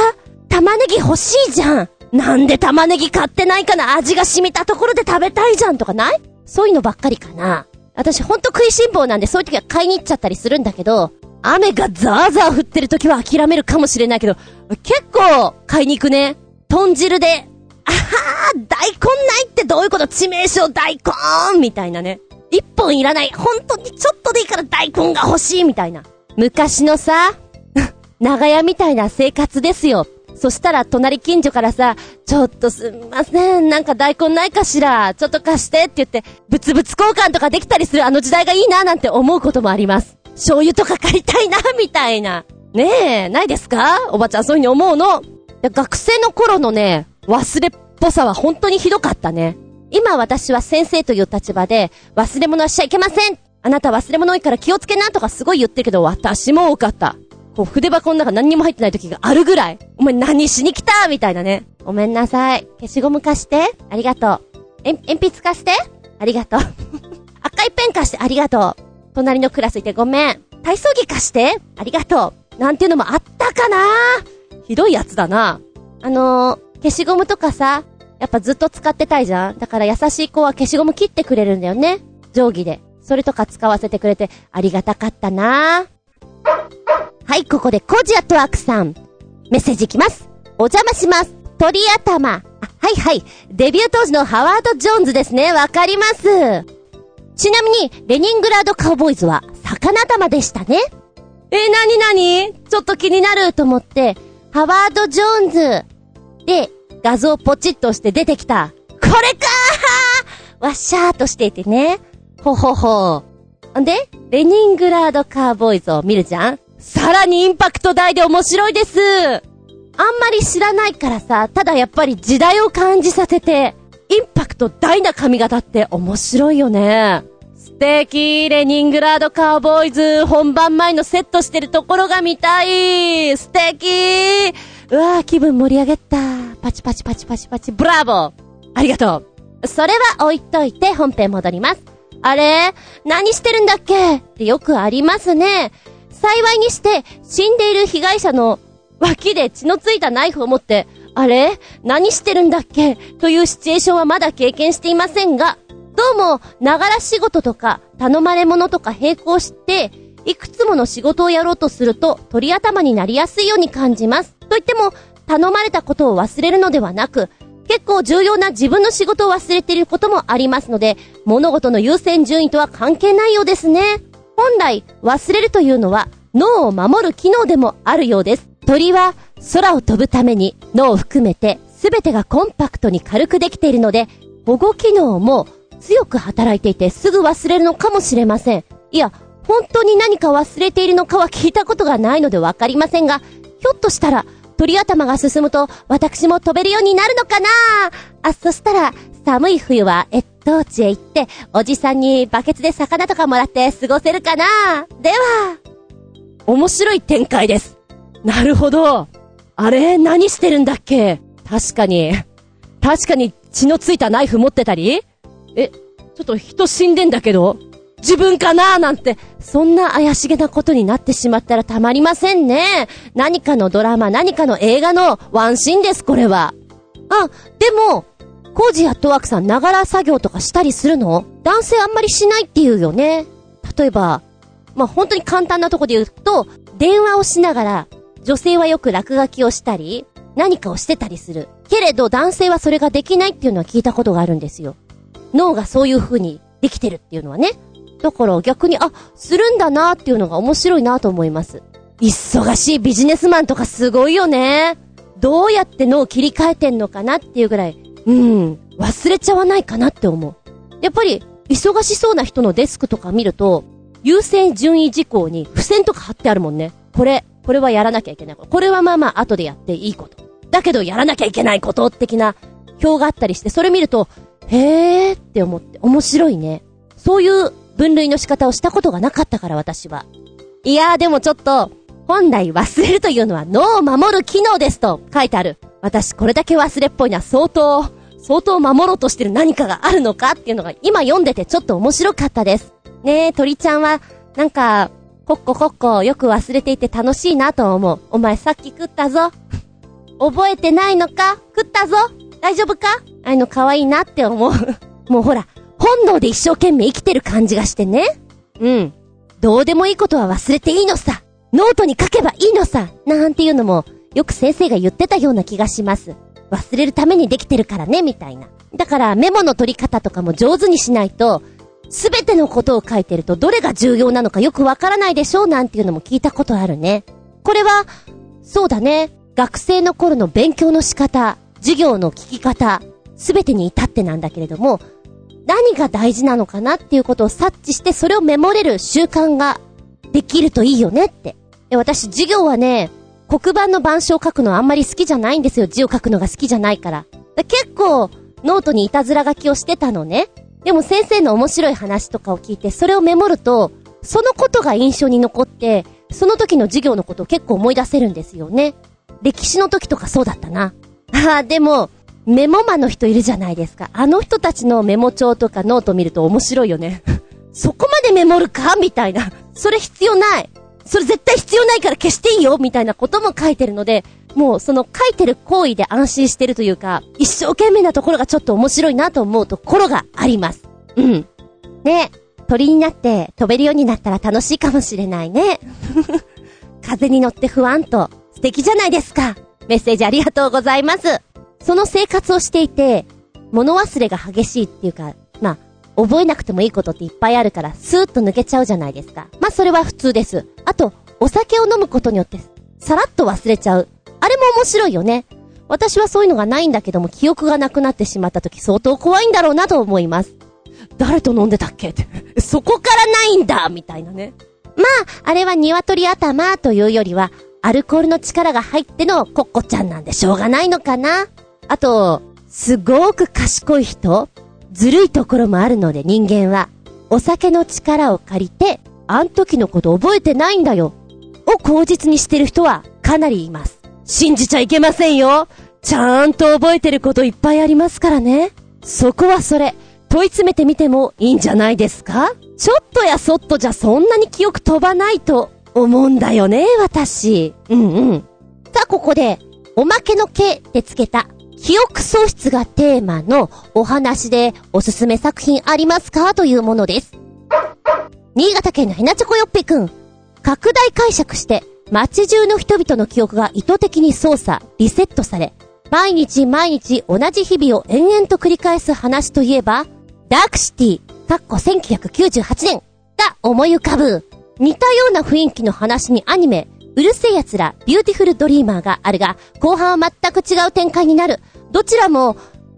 玉ねぎ欲しいじゃん。なんで玉ねぎ買ってないかな味が染みたところで食べたいじゃんとかない？そういうのばっかりかな。私ほんと食いしん坊なんでそういう時は買いに行っちゃったりするんだけど、雨がザーザー降ってる時は諦めるかもしれないけど、結構買いに行くね。豚汁で、あはー大根ないってどういうこと？致命傷大根みたいなね。一本いらない。本当にちょっとでいいから大根が欲しいみたいな。昔のさ、(laughs) 長屋みたいな生活ですよ。そしたら隣近所からさ、ちょっとすみません、なんか大根ないかしら、ちょっと貸してって言って、物々交換とかできたりするあの時代がいいななんて思うこともあります。醤油とか借りたいな、みたいな。ねえ、ないですか？おばちゃんそういう風に思うの。学生の頃のね、忘れっぽさは本当にひどかったね。今私は先生という立場で、忘れ物はしちゃいけませんあなた忘れ物多いから気をつけなとかすごい言ってるけど、私も多かった。こう筆箱の中何にも入ってない時があるぐらい、お前何しに来た？みたいなね。ごめんなさい。消しゴム貸してありがとう。え、鉛筆貸して？ありがとう。(laughs) 赤いペン貸してありがとう。隣のクラスいてごめん。体操着貸して？ありがとう。なんていうのもあったかなひどいやつだな。あのー、消しゴムとかさ、やっぱずっと使ってたいじゃんだから優しい子は消しゴム切ってくれるんだよね。定規で。それとか使わせてくれてありがたかったなはい、ここでコジアトワークさん。メッセージいきます。お邪魔します。鳥頭。あ、はいはい。デビュー当時のハワード・ジョーンズですね。わかります。ちなみに、レニングラード・カウボーイズは、魚玉でしたね。え、なになに？ちょっと気になると思って、ハワード・ジョーンズで、画像ポチッとして出てきた。これかーわっしゃーとしていてね。ほほほー。んで、レニングラード・カーボーイズを見るじゃんさらにインパクト大で面白いですあんまり知らないからさ、ただやっぱり時代を感じさせて、インパクト大な髪型って面白いよね。素敵レニングラードカーボーイズ本番前のセットしてるところが見たい素敵うわぁ、気分盛り上げた。パチパチパチパチパチ、ブラボーありがとうそれは置いといて本編戻ります。あれ？何してるんだっけ？ってよくありますね。幸いにして、死んでいる被害者の脇で血のついたナイフを持って、あれ？何してるんだっけ？というシチュエーションはまだ経験していませんが、どうも、ながら仕事とか、頼まれ物とか並行して、いくつもの仕事をやろうとすると、鳥頭になりやすいように感じます。と言っても、頼まれたことを忘れるのではなく、結構重要な自分の仕事を忘れていることもありますので、物事の優先順位とは関係ないようですね。本来、忘れるというのは、脳を守る機能でもあるようです。鳥は、空を飛ぶために脳を含めて、すべてがコンパクトに軽くできているので、保護機能も強く働いていてすぐ忘れるのかもしれません。いや、本当に何か忘れているのかは聞いたことがないのでわかりませんが、ひょっとしたら、鳥頭が進むと、私も飛べるようになるのかな？あ、そしたら、寒い冬は越冬地へ行って、おじさんにバケツで魚とかもらって過ごせるかな？では、面白い展開です。なるほど。あれ何してるんだっけ？確かに。確かに血のついたナイフ持ってたり？え、ちょっと人死んでんだけど自分かななんて、そんな怪しげなことになってしまったらたまりませんね。何かのドラマ、何かの映画のワンシーンです、これは。あ、でも、コージやトワークさん、ながら作業とかしたりするの？男性あんまりしないって言うよね。例えば、まあ、本当に簡単なとこで言うと、電話をしながら、女性はよく落書きをしたり、何かをしてたりする。けれど男性はそれができないっていうのは聞いたことがあるんですよ。脳がそういう風にできてるっていうのはね。だから逆に、あ、するんだなっていうのが面白いなと思います。忙しいビジネスマンとかすごいよね。どうやって脳を切り替えてんのかなっていうぐらい、うん、忘れちゃわないかなって思う。やっぱり、忙しそうな人のデスクとか見ると、優先順位事項に付箋とか貼ってあるもんね。これ、これはやらなきゃいけないこ。れはまあまあ後でやっていいこと。だけどやらなきゃいけないこと的な表があったりして、それ見ると、へーって思って面白いね。そういう分類の仕方をしたことがなかったから私は。いやーでもちょっと、本来忘れるというのは脳を守る機能ですと書いてある。私これだけ忘れっぽいのは相当、相当守ろうとしてる何かがあるのかっていうのが今読んでてちょっと面白かったです。ねえ、鳥ちゃんは、なんか、コッココッコよく忘れていて楽しいなと思う。お前さっき食ったぞ。覚えてないのか？食ったぞ大丈夫か？ああいうの可愛いなって思う。(laughs) もうほら、本能で一生懸命生きてる感じがしてね。うん。どうでもいいことは忘れていいのさ。ノートに書けばいいのさ。なんていうのも、よく先生が言ってたような気がします。忘れるためにできてるからね、みたいな。だからメモの取り方とかも上手にしないと、すべてのことを書いてるとどれが重要なのかよくわからないでしょうなんていうのも聞いたことあるね。これは、そうだね。学生の頃の勉強の仕方、授業の聞き方、すべてに至ってなんだけれども、何が大事なのかなっていうことを察知してそれをメモれる習慣ができるといいよねって。私授業はね、黒板の板書を書くのあんまり好きじゃないんですよ。字を書くのが好きじゃないから。で結構、ノートにいたずら書きをしてたのね。でも先生の面白い話とかを聞いて、それをメモると、そのことが印象に残って、その時の授業のことを結構思い出せるんですよね。歴史の時とかそうだったな。ああ、でも、メモ魔の人いるじゃないですか。あの人たちのメモ帳とかノート見ると面白いよね。(laughs) そこまでメモるか？みたいな。それ必要ない。それ絶対必要ないから消していいよ？みたいなことも書いてるので、もうその書いてる行為で安心してるというか、一生懸命なところがちょっと面白いなと思うところがあります。うん。ね鳥になって飛べるようになったら楽しいかもしれないね。(laughs) 風に乗って不安と素敵じゃないですか。メッセージありがとうございます。その生活をしていて、物忘れが激しいっていうか、まあ、覚えなくてもいいことっていっぱいあるから、スーッと抜けちゃうじゃないですか。まあ、それは普通です。あと、お酒を飲むことによって、さらっと忘れちゃう。あれも面白いよね。私はそういうのがないんだけども、記憶がなくなってしまった時相当怖いんだろうなと思います。誰と飲んでたっけ？って。そこからないんだみたいなね。まあ、あれは鶏頭というよりは、アルコールの力が入ってのコッコちゃんなんでしょうがないのかな。あと、すごく賢い人ずるいところもあるので人間は、お酒の力を借りて、あん時のこと覚えてないんだよ。を口実にしてる人はかなりいます。信じちゃいけませんよ。ちゃんと覚えてることいっぱいありますからね。そこはそれ、問い詰めてみてもいいんじゃないですか？ちょっとやそっとじゃそんなに記憶飛ばないと思うんだよね、私。うんうん。さあ、ここで、おまけの毛でつけた、記憶喪失がテーマのお話でおすすめ作品ありますかというものです。新潟県のひなちょこよっぺくん。拡大解釈して、街中の人々の記憶が意図的に操作、リセットされ、毎日毎日同じ日々を延々と繰り返す話といえば、ダークシティ、かっこ1998年が思い浮かぶ。似たような雰囲気の話にアニメ、うる星やつら、ビューティフルドリーマーがあるが、後半は全く違う展開になる。どちらも、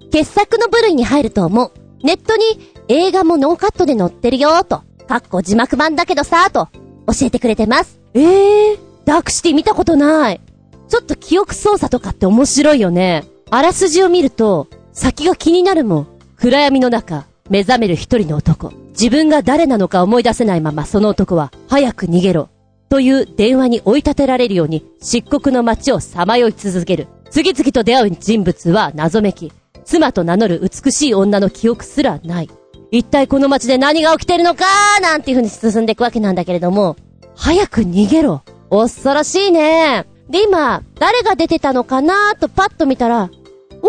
傑作の部類に入ると思う。ネットに映画もノーカットで載ってるよと、かっこ字幕版だけどさと、教えてくれてます。ええー、ダークシティ見たことない。ちょっと記憶操作とかって面白いよね。あらすじを見ると、先が気になるもん。暗闇の中、目覚める一人の男。自分が誰なのか思い出せないままその男は、早く逃げろ。という電話に追い立てられるように、漆黒の街をさまよい続ける。次々と出会う人物は謎めき。妻と名乗る美しい女の記憶すらない。一体この街で何が起きてるのかーなんていう風に進んでいくわけなんだけれども、早く逃げろ。恐ろしいね。で、今、誰が出てたのかなーとパッと見たら、おーほー、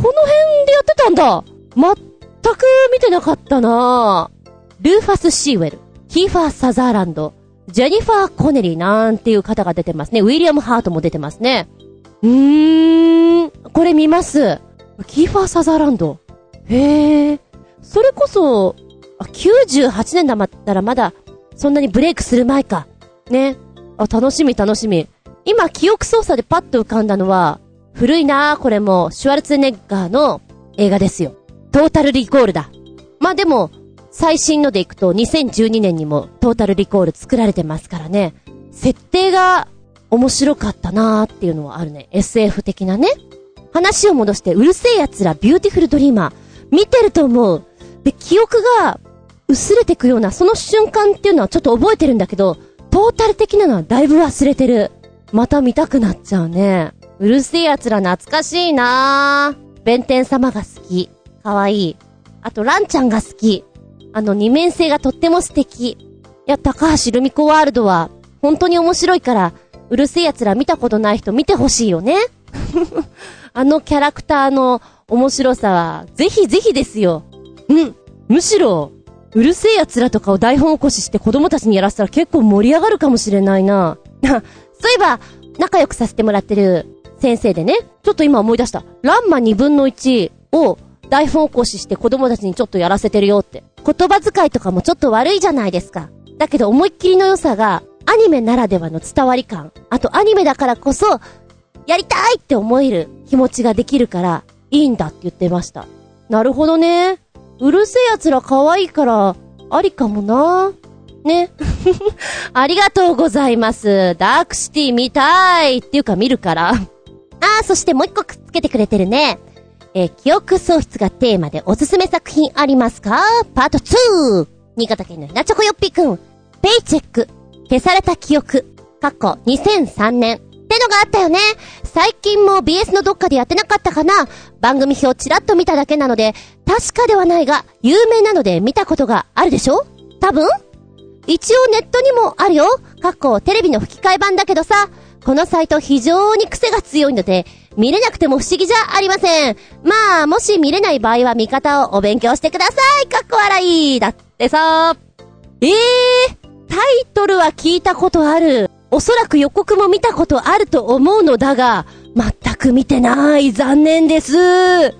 この辺でやってたんだ。全く見てなかったなルーファス・シーウェル、キーファー・サザーランド、ジェニファー・コネリーなんていう方が出てますね。ウィリアム・ハートも出てますね。うーん、これ見ます。キーファー・サザーランド。へえ。それこそ、あ、98年だったらまだ、そんなにブレイクする前か。ね。あ、楽しみ楽しみ。今、記憶操作でパッと浮かんだのは、古いなぁ、これも、シュワルツネッガーの映画ですよ。トータルリコールだ。まあ、でも、最新のでいくと2012年にもトータルリコール作られてますからね。設定が面白かったなーっていうのはあるね。SF 的なね。話を戻して、うる星やつら、ビューティフルドリーマー。見てると思う。で、記憶が薄れてくような、その瞬間っていうのはちょっと覚えてるんだけど、トータル的なのはだいぶ忘れてる。また見たくなっちゃうね。うる星やつら懐かしいなー。弁天様が好き。かわいい。あと、ランちゃんが好き。あの、二面性がとっても素敵。いや、高橋ルミ子ワールドは、本当に面白いから、うるせえ奴ら見たことない人見てほしいよね。(laughs) あのキャラクターの面白さは、ぜひぜひですよ。うん。むしろ、うるせえ奴らとかを台本起こしして子供たちにやらせたら結構盛り上がるかもしれないな。(laughs) そういえば、仲良くさせてもらってる先生でね、ちょっと今思い出した。ランマ2分の1を台本起こしして子供たちにちょっとやらせてるよって。言葉遣いとかもちょっと悪いじゃないですか。だけど思いっきりの良さが、アニメならではの伝わり感。あとアニメだからこそ、やりたいって思える気持ちができるから、いいんだって言ってました。なるほどね。うるせえ奴ら可愛いから、ありかもな。ね。(laughs) ありがとうございます。ダークシティ見たいっていうか見るから。ああ、そしてもう一個くっつけてくれてるね。えー、記憶喪失がテーマでおすすめ作品ありますか？パート 2! 新潟県のひなちょこよっぴくん。ペイチェック。消された記憶。かっこ2003年。ってのがあったよね。最近も BS のどっかでやってなかったかな番組表ちらっと見ただけなので、確かではないが、有名なので見たことがあるでしょ？多分？一応ネットにもあるよ。過去テレビの吹き替え版だけどさ、このサイト非常に癖が強いので、見れなくても不思議じゃありません。まあ、もし見れない場合は見方をお勉強してください。かっこ笑い。だってさ。ええー、タイトルは聞いたことある。おそらく予告も見たことあると思うのだが、全く見てない。残念です。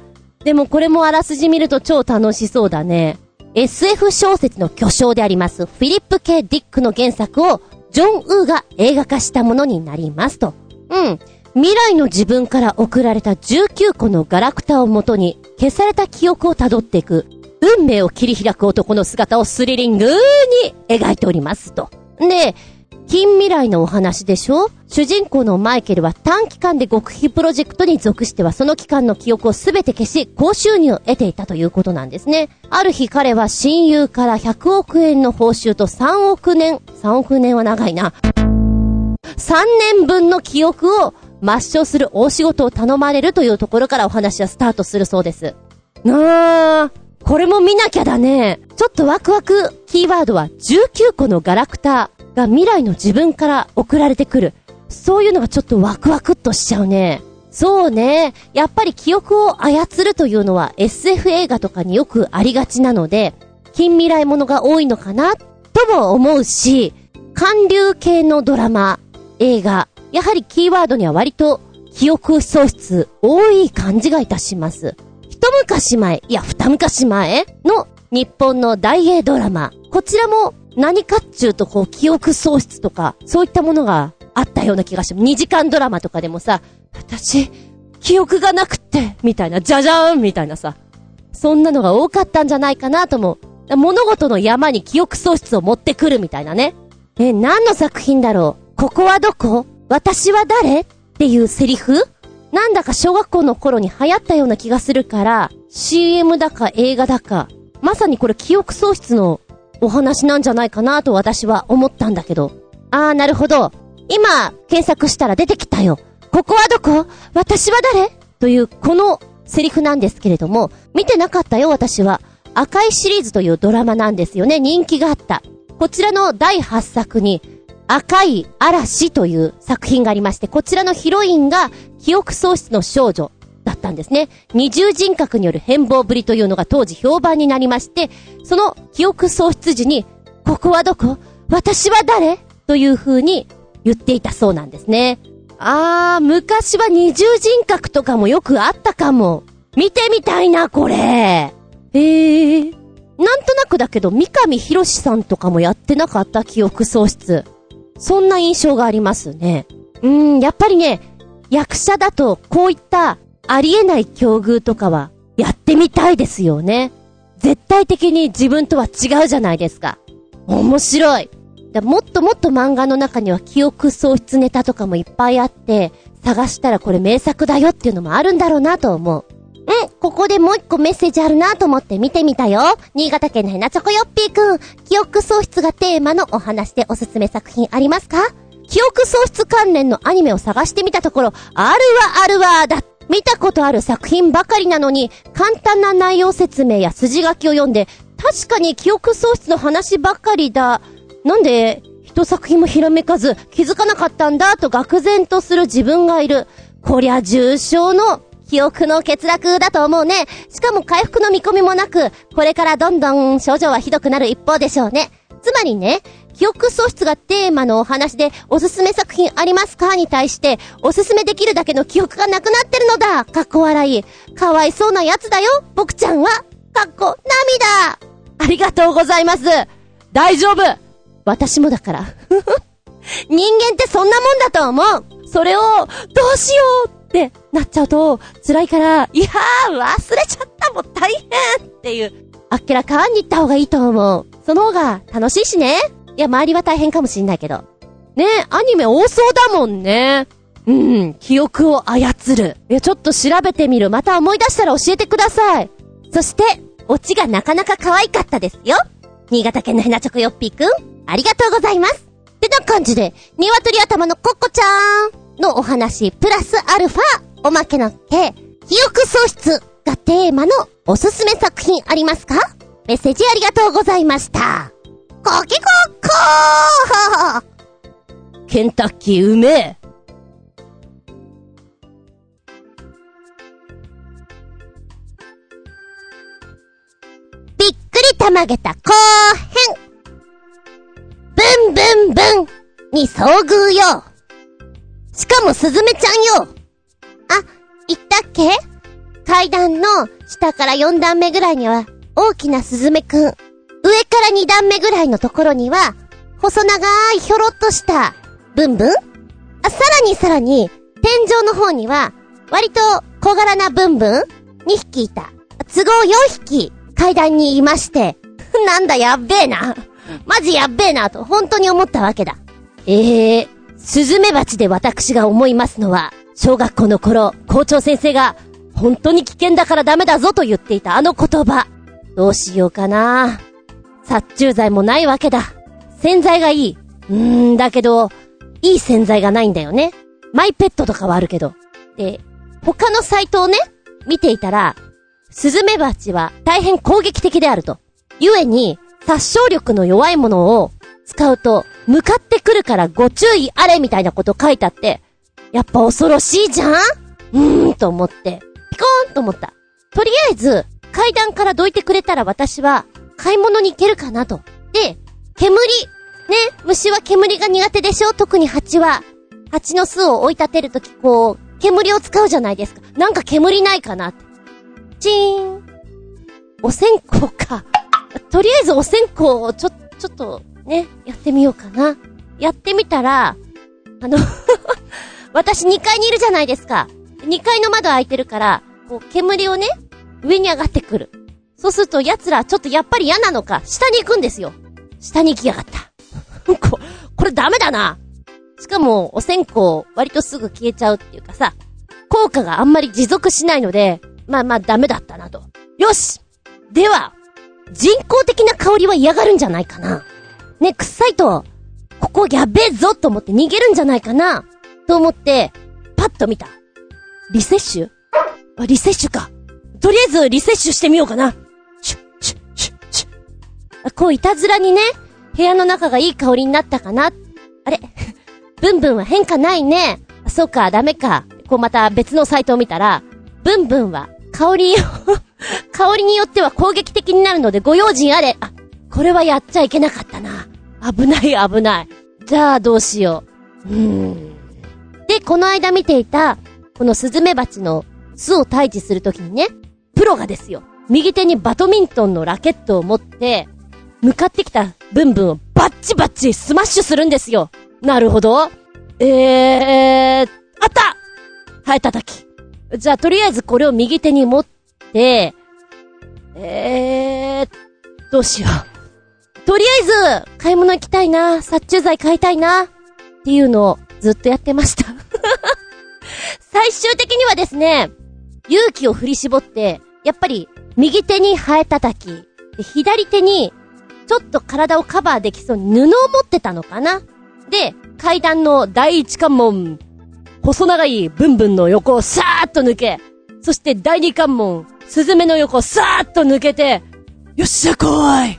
でもこれもあらすじ見ると超楽しそうだね。SF 小説の巨匠であります、フィリップ・ケ・ディックの原作を、ジョン・ウーが映画化したものになりますと。うん。未来の自分から送られた19個のガラクタをもとに、消された記憶を辿っていく、運命を切り開く男の姿をスリリングに描いておりますと。で、近未来のお話でしょ？主人公のマイケルは短期間で極秘プロジェクトに属してはその期間の記憶をすべて消し、高収入を得ていたということなんですね。ある日彼は親友から100億円の報酬と3億年、3億年は長いな。3年分の記憶を抹消する大仕事を頼まれるというところからお話はスタートするそうです。なあ、これも見なきゃだね。ちょっとワクワク。キーワードは19個のガラクタが未来の自分から送られてくる。そういうのがちょっとワクワクっとしちゃうね。そうね。やっぱり記憶を操るというのは SF 映画とかによくありがちなので、近未来ものが多いのかな、とも思うし、韓流系のドラマ、映画、やはりキーワードには割と記憶喪失多い感じがいたします。一昔前、いや二昔前？の日本の大英ドラマ。こちらも何かっちゅうとこう記憶喪失とか、そういったものがあったような気がして、2時間ドラマとかでもさ、私、記憶がなくって、みたいな、じゃじゃーんみたいなさ、そんなのが多かったんじゃないかなと思う。物事の山に記憶喪失を持ってくるみたいなね。え、何の作品だろう？ここはどこ？私は誰？っていうセリフ？なんだか小学校の頃に流行ったような気がするから、CM だか映画だか、まさにこれ記憶喪失のお話なんじゃないかなと私は思ったんだけど。あー、なるほど。今、検索したら出てきたよ。ここはどこ？私は誰？という、このセリフなんですけれども、見てなかったよ、私は。赤いシリーズというドラマなんですよね。人気があった。こちらの第8作に、赤い嵐という作品がありまして、こちらのヒロインが記憶喪失の少女だったんですね。二重人格による変貌ぶりというのが当時評判になりまして、その記憶喪失時に、ここはどこ？私は誰？という風に言っていたそうなんですね。あー、昔は二重人格とかもよくあったかも。見てみたいな、これ。えー。なんとなくだけど、三上博史さんとかもやってなかった？記憶喪失。そんな印象がありますね。うーん、やっぱりね、役者だとこういったありえない境遇とかはやってみたいですよね。絶対的に自分とは違うじゃないですか。面白い。もっともっと漫画の中には記憶喪失ネタとかもいっぱいあって、探したらこれ名作だよっていうのもあるんだろうなと思う。うん、ここでもう一個メッセージあるなと思って見てみたよ。新潟県のヘナチョコヨッピーくん、記憶喪失がテーマのお話でおすすめ作品ありますか？記憶喪失関連のアニメを探してみたところ、あるわあるわだ見たことある作品ばかりなのに、簡単な内容説明や筋書きを読んで、確かに記憶喪失の話ばかりだ。なんで、一作品もひらめかず、気づかなかったんだと愕然とする自分がいる。こりゃ重症の記憶の欠落だと思うね。しかも回復の見込みもなく、これからどんどん症状はひどくなる一方でしょうね。つまりね、記憶喪失がテーマのお話で、おすすめ作品ありますかに対して、おすすめできるだけの記憶がなくなってるのだかっこ笑い。かわいそうなやつだよ僕ちゃんはかっこ涙ありがとうございます大丈夫私もだから。(laughs) 人間ってそんなもんだと思うそれを、どうしようってなっちゃうと、辛いから、いやー、忘れちゃったもん大変っていう、あっけらかんに言った方がいいと思う。その方が楽しいしね。いや、周りは大変かもしんないけど。ねえアニメ多そうだもんね。うん、記憶を操る。いや、ちょっと調べてみる。また思い出したら教えてください。そして、オチがなかなか可愛かったですよ。新潟県のヘナチョコヨッピーくん、ありがとうございます。ってな感じで、鶏頭のコッコちゃんのお話、プラスアルファ、おまけの手、記憶喪失がテーマのおすすめ作品ありますか？メッセージありがとうございました。コキコッコーケンタッキーうめえ。びっくりたまげた後編ブンブンブンに遭遇よしかもスズメちゃんよあ、言ったっけ？階段の下から4段目ぐらいには大きなスズメくん。上から2段目ぐらいのところには細長いひょろっとしたブンブン？あ、さらにさらに天井の方には割と小柄なブンブン？2匹いた。都合4匹階段にいまして、(laughs) なんだやっべえな。マジやっべえなと本当に思ったわけだ。ええー、スズメバチで私が思いますのは、小学校の頃、校長先生が、本当に危険だからダメだぞと言っていたあの言葉。どうしようかな。殺虫剤もないわけだ。洗剤がいい。うーん、だけど、いい洗剤がないんだよね。マイペットとかはあるけど。で、他のサイトをね、見ていたら、スズメバチは大変攻撃的であると。故に、殺傷力の弱いものを使うと、向かってくるからご注意あれみたいなこと書いてあって、やっぱ恐ろしいじゃん？うーんと思って、ピコーンと思った。とりあえず、階段からどいてくれたら私は、買い物に行けるかなと。で、煙。ね、虫は煙が苦手でしょ？特に蜂は。蜂の巣を追い立てるとき、こう、煙を使うじゃないですか。なんか煙ないかなって。チーン。お線香か。とりあえずお線香をちょ、ちょっと、ね、やってみようかな。やってみたら、あの (laughs) 私2階にいるじゃないですか。2階の窓開いてるから、こう、煙をね、上に上がってくる。そうすると奴らちょっとやっぱり嫌なのか、下に行くんですよ。下に行きやがった。(laughs) こ、これダメだな。しかも、お線香、割とすぐ消えちゃうっていうかさ、効果があんまり持続しないので、まあまあダメだったなと。よしでは、人工的な香りは嫌がるんじゃないかな。ね、臭いと、ここやべえぞと思って逃げるんじゃないかな。と思って、パッと見た。リセッシュ？あ、リセッシュか。とりあえずリセッシュしてみようかな。シュッ、シュッ、シュッ、シュッ。こういたずらにね、部屋の中がいい香りになったかな。あれ？(laughs) ブンブンは変化ないね。あそうか、ダメか。こうまた別のサイトを見たら、ブンブンは香りを香りによっては攻撃的になるのでご用心あれ。あ、これはやっちゃいけなかったな。危ない危ない。じゃあどうしよう。うーん。で、この間見ていた、このスズメバチの巣を退治するときにね、プロがですよ。右手にバドミントンのラケットを持って、向かってきたブンブンをバッチバッチスマッシュするんですよ。なるほど。えー、あったハエ叩き。じゃあとりあえずこれを右手に持って、えー、どうしよう。とりあえず、買い物行きたいな、殺虫剤買いたいな、っていうのをずっとやってました。(laughs) 最終的にはですね、勇気を振り絞って、やっぱり、右手にハエ叩き、左手に、ちょっと体をカバーできそうに布を持ってたのかなで、階段の第一関門、細長いブンブンの横をさーっと抜け、そして第二関門、スズメの横をさーっと抜けて、よっしゃ来い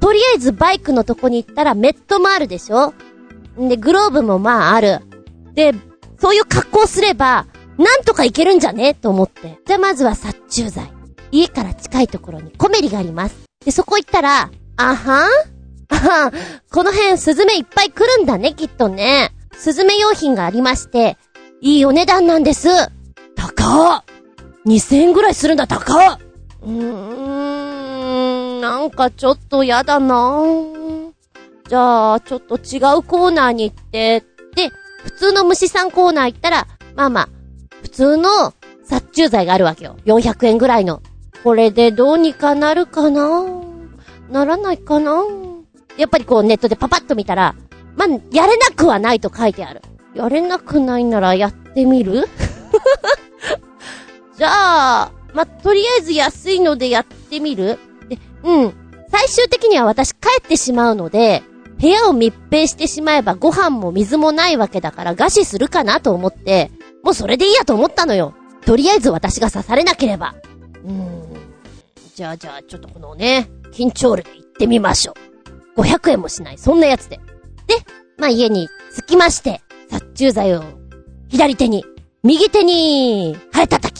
とりあえずバイクのとこに行ったらメットもあるでしょ？んで、グローブもまあある。で、そういう格好すれば、なんとかいけるんじゃね？と思って。じゃまずは殺虫剤。家から近いところにコメリがあります。で、そこ行ったら、あはん？あはん、この辺スズメいっぱい来るんだね、きっとね。スズメ用品がありまして、いいお値段なんです。高っ !2000 円ぐらいするんだ、高っうーん、なんかちょっとやだなじゃあ、ちょっと違うコーナーに行って、で、普通の虫さんコーナー行ったら、まあまあ、普通の殺虫剤があるわけよ。400円ぐらいの。これでどうにかなるかな？ならないかな？やっぱりこうネットでパパッと見たら、まあ、やれなくはないと書いてある。やれなくないならやってみる？じゃあ、ま、とりあえず安いのでやってみる？で、うん。最終的には私帰ってしまうので、部屋を密閉してしまえばご飯も水もないわけだから餓死するかなと思って、もうそれでいいやと思ったのよ。とりあえず私が刺されなければ。うーん。じゃあじゃあちょっとこのね、緊張ルで行ってみましょう。500円もしない。そんなやつで。で、まあ家に着きまして、殺虫剤を左手に、右手に、ハエ叩き。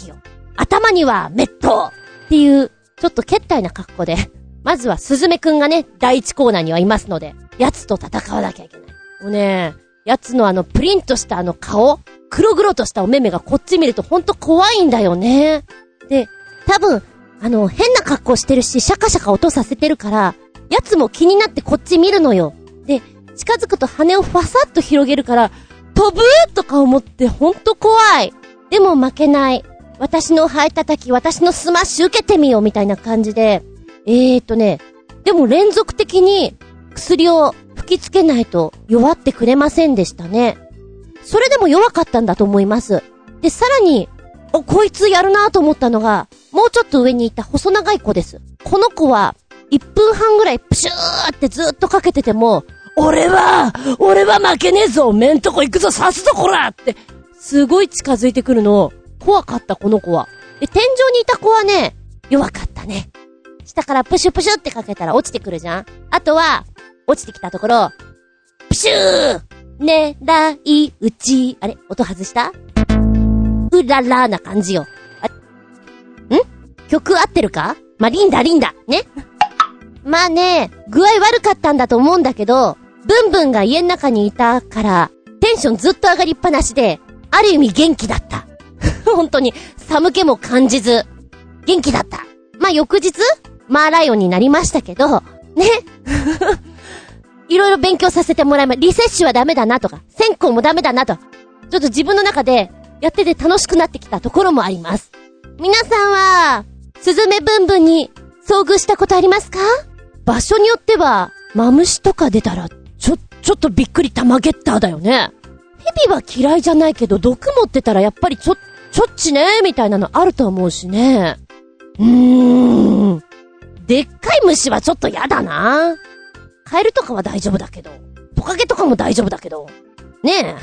頭にはメットっていう、ちょっと決体な格好で、まずはスズメくんがね、第一コーナーにはいますので、奴と戦わなきゃいけない。もうね、奴のあのプリンとしたあの顔、黒々としたお目目がこっち見るとほんと怖いんだよね。で、多分、あの、変な格好してるし、シャカシャカ音させてるから、奴も気になってこっち見るのよ。で、近づくと羽をファサッと広げるから、飛ぶとか思ってほんと怖い。でも負けない。私のハエ叩き、私のスマッシュ受けてみようみたいな感じで。えーとね、でも連続的に薬を吹きつけないと弱ってくれませんでしたね。それでも弱かったんだと思います。で、さらに、お、こいつやるなと思ったのが、もうちょっと上にいた細長い子です。この子は、1分半ぐらいプシューってずっとかけてても、俺は、俺は負けねえぞめんとこ行くぞ刺すぞこらって、すごい近づいてくるのを、怖かったこの子は。で、天井にいた子はね、弱かったね。下からプシュプシュってかけたら落ちてくるじゃんあとは、落ちてきたところ、プシュー狙い撃ち。あれ音外した？うららな感じよ。あん？曲合ってるか？まあ、リンダリンダ。ね？(laughs) まあね、具合悪かったんだと思うんだけど、ブンブンが家の中にいたから、テンションずっと上がりっぱなしで、ある意味元気だった。(laughs) 本当に、寒気も感じず、元気だった。まあ、翌日、マーライオンになりましたけど、ね。(laughs) いろいろ勉強させてもらいま、リセッシュはダメだなとか、線香もダメだなと、ちょっと自分の中で、やってて楽しくなってきたところもあります。皆さんは、スズメブンブンに遭遇したことありますか？場所によっては、マムシとか出たら、ちょ、ちょっとびっくり玉ゲッターだよね。ヘビは嫌いじゃないけど、毒持ってたらやっぱりちょっ、ちょっちねみたいなのあると思うしね。うーん。でっかい虫はちょっとやだな。カエルとかは大丈夫だけど。トカゲとかも大丈夫だけど。ねえ。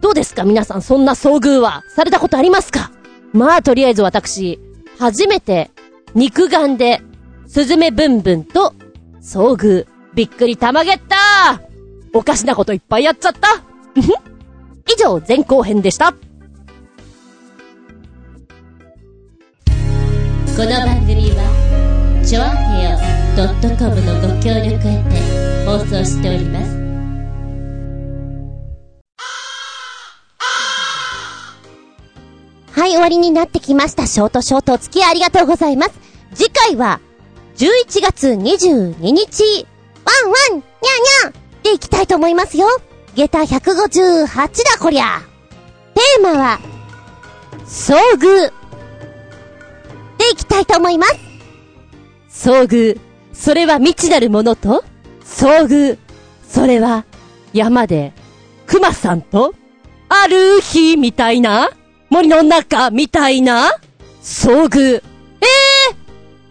どうですか皆さんそんな遭遇はされたことありますか？まあとりあえず私、初めて肉眼でスズメブンブンと遭遇。びっくり玉ゲッターおかしなこといっぱいやっちゃった以上、前後編でした。この番組は、ちょあへよ .com のご協力へて放送しております。はい、終わりになってきました。ショートショートお付き合いありがとうございます。次回は、11月22日、ワンワン、ニャーニャーでいきたいと思いますよ。下駄158だこりゃ。テーマは、遭遇。でいきたいと思います。遭遇。それは未知なるものと、遭遇。それは、山で、熊さんと、ある日みたいな、森の中みたいな、遭遇。え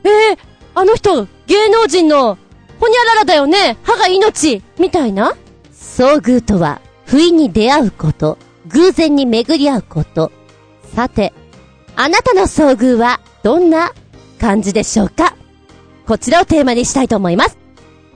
えええあの人、芸能人の、ほにゃららだよね？歯が命みたいな？遭遇とは、不意に出会うこと、偶然に巡り合うこと。さて、あなたの遭遇は、どんな感じでしょうか？こちらをテーマにしたいと思います。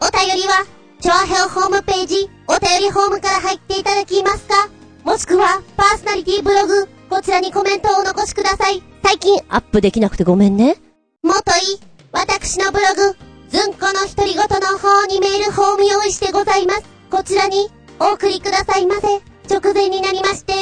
お便りは、チョアヘオホームページ、お便りホームから入っていただきますか？もしくは、パーソナリティブログ、こちらにコメントをお残しください。最近アップできなくてごめんね。もとい、私のブログ、ずんこの独り言の方にメールフォーム用意してございます。こちらに、お送りくださいませ。直前になりまして、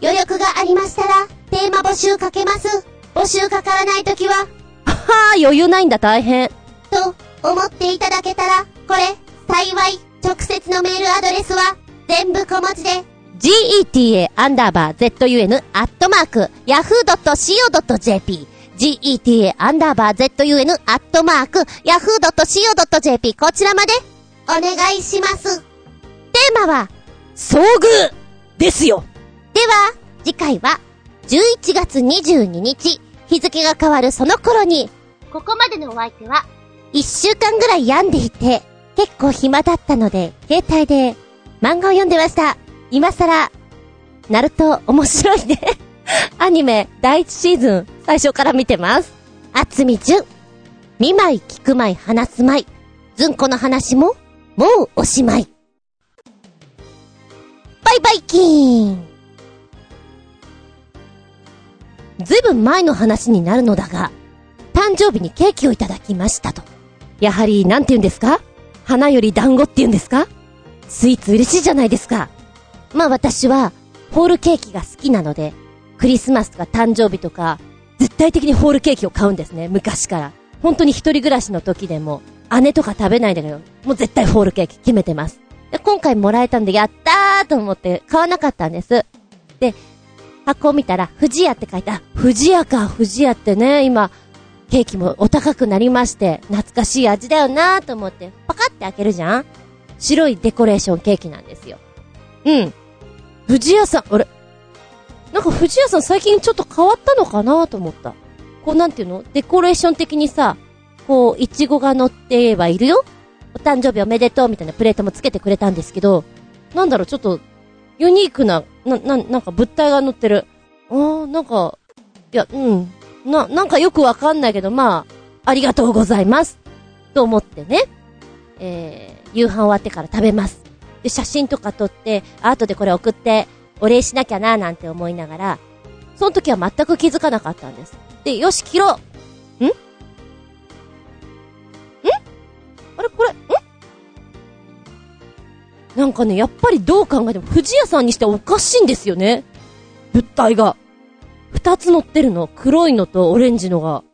余力がありましたら、テーマ募集かけます。募集かからないときは、はあ、余裕ないんだ大変。と思っていただけたら、これ、幸い、直接のメールアドレスは、全部小文字で、geta アンダーバー zun アットマーク yahoo.co.jp geta アンダーバー zun アットマーク yahoo.co.jp こちらまでお願いします。テーマは、遭遇ですよでは、次回は、11月22日、日付が変わるその頃に、ここまでのお相手は、1週間ぐらい病んでいて、結構暇だったので、携帯で漫画を読んでました。今更、ナルト面白いね。(laughs) アニメ第1シーズン最初から見てます。あつみじゅん。見舞い聞く舞い話す舞い。ずんこの話ももうおしまい。バイバイキーンずいぶん前の話になるのだが、誕生日にケーキをいただきましたと。やはり、なんて言うんですか？花より団子って言うんですか？スイーツ嬉しいじゃないですか。まあ私は、ホールケーキが好きなので、クリスマスとか誕生日とか、絶対的にホールケーキを買うんですね、昔から。本当に一人暮らしの時でも、姉とか食べないんだけど、もう絶対ホールケーキ決めてます。で、今回もらえたんで、やったーと思って買わなかったんです。で、箱を見たら、富士屋って書いて、あ、富士屋か、富士屋ってね、今、ケーキもお高くなりまして、懐かしい味だよなーと思って、パカって開けるじゃん白いデコレーションケーキなんですよ。うん。富士屋さん、あれ？なんか富士屋さん最近ちょっと変わったのかなと思った。こうなんていうの？デコレーション的にさ、こう、いちごが乗ってはいるよお誕生日おめでとうみたいなプレートもつけてくれたんですけど、なんだろう、ちょっと、ユニークな、な、な、なんか物体が乗ってる。あー、なんか、いや、うん。な、なんかよくわかんないけど、まあ、ありがとうございます。と思ってね。えー、夕飯終わってから食べます。で、写真とか撮って、後でこれ送って、お礼しなきゃなーなんて思いながら、その時は全く気づかなかったんです。で、よし、切ろうん？ん？あれこれ、ん？なんかね、やっぱりどう考えても、富士屋さんにしておかしいんですよね。物体が。二つ乗ってるの。黒いのとオレンジのが。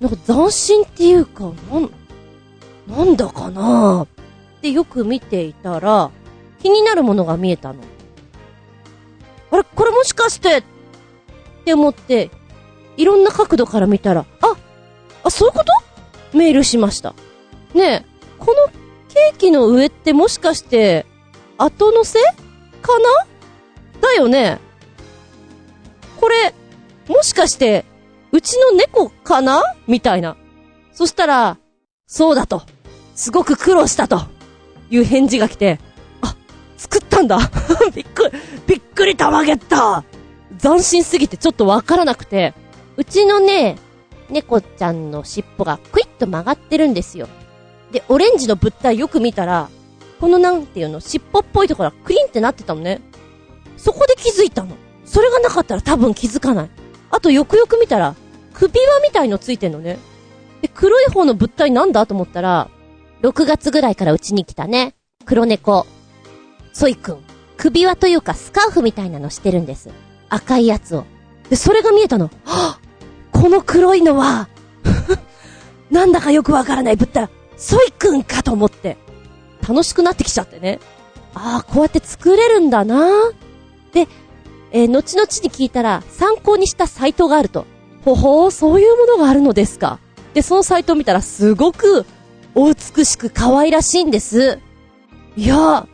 なんか斬新っていうか、なん、なんだかなってよく見ていたら、気になるものが見えたの。あれこれもしかしてって思って、いろんな角度から見たら、あ、あ、そういうこと？メールしました。ねえ、このケーキの上ってもしかして、後乗せかな？だよね。これ、もしかして、うちの猫かな？みたいな。そしたら、そうだと。すごく苦労したと。いう返事が来て、あ、作ったんだ (laughs) びっくり、びっくりたまげった斬新すぎてちょっとわからなくて、うちのね、猫ちゃんの尻尾がクイッと曲がってるんですよ。で、オレンジの物体よく見たら、このなんていうの、尻尾っぽいところがクリンってなってたのね。そこで気づいたの。それがなかったら多分気づかない。あとよくよく見たら、首輪みたいのついてんのね。で、黒い方の物体なんだと思ったら、6月ぐらいからうちに来たね、黒猫、ソイくん。首輪というかスカーフみたいなのしてるんです。赤いやつを。で、それが見えたの。は (gasps) ぁこの黒いのは (laughs) なんだかよくわからない物体。ソイくんかと思って、楽しくなってきちゃってね。ああ、こうやって作れるんだなで、えー、後々に聞いたら、参考にしたサイトがあると。ほほー、そういうものがあるのですか。で、そのサイトを見たら、すごく、お美しく可愛らしいんです。いや、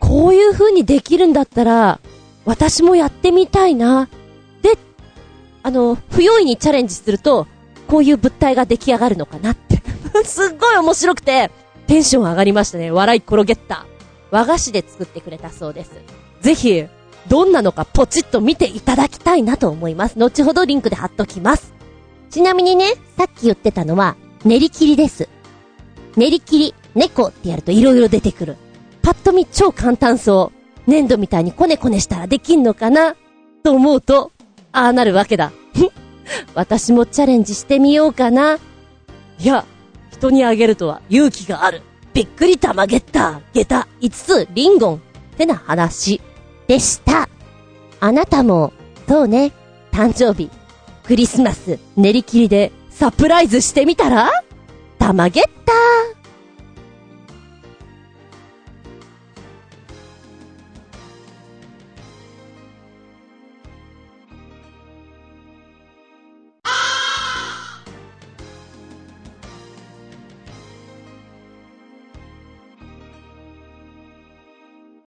こういう風にできるんだったら、私もやってみたいな。で、あの、不用意にチャレンジすると、こういう物体が出来上がるのかな。(laughs) すっごい面白くて、テンション上がりましたね。笑い転げった。和菓子で作ってくれたそうです。ぜひ、どんなのかポチッと見ていただきたいなと思います。後ほどリンクで貼っときます。ちなみにね、さっき言ってたのは、練り切りです。練り切り、猫ってやると色々出てくる。パッと見超簡単そう。粘土みたいにコネコネしたらできんのかな？と思うと、ああなるわけだ。私もチャレンジしてみようかな。いや、人にあげるとは勇気がある。びっくり玉ゲッター、ゲタ5つ、リンゴン。ってな話。でした。あなたも、そうね、誕生日、クリスマス、練り切りでサプライズしてみたら？玉ゲッター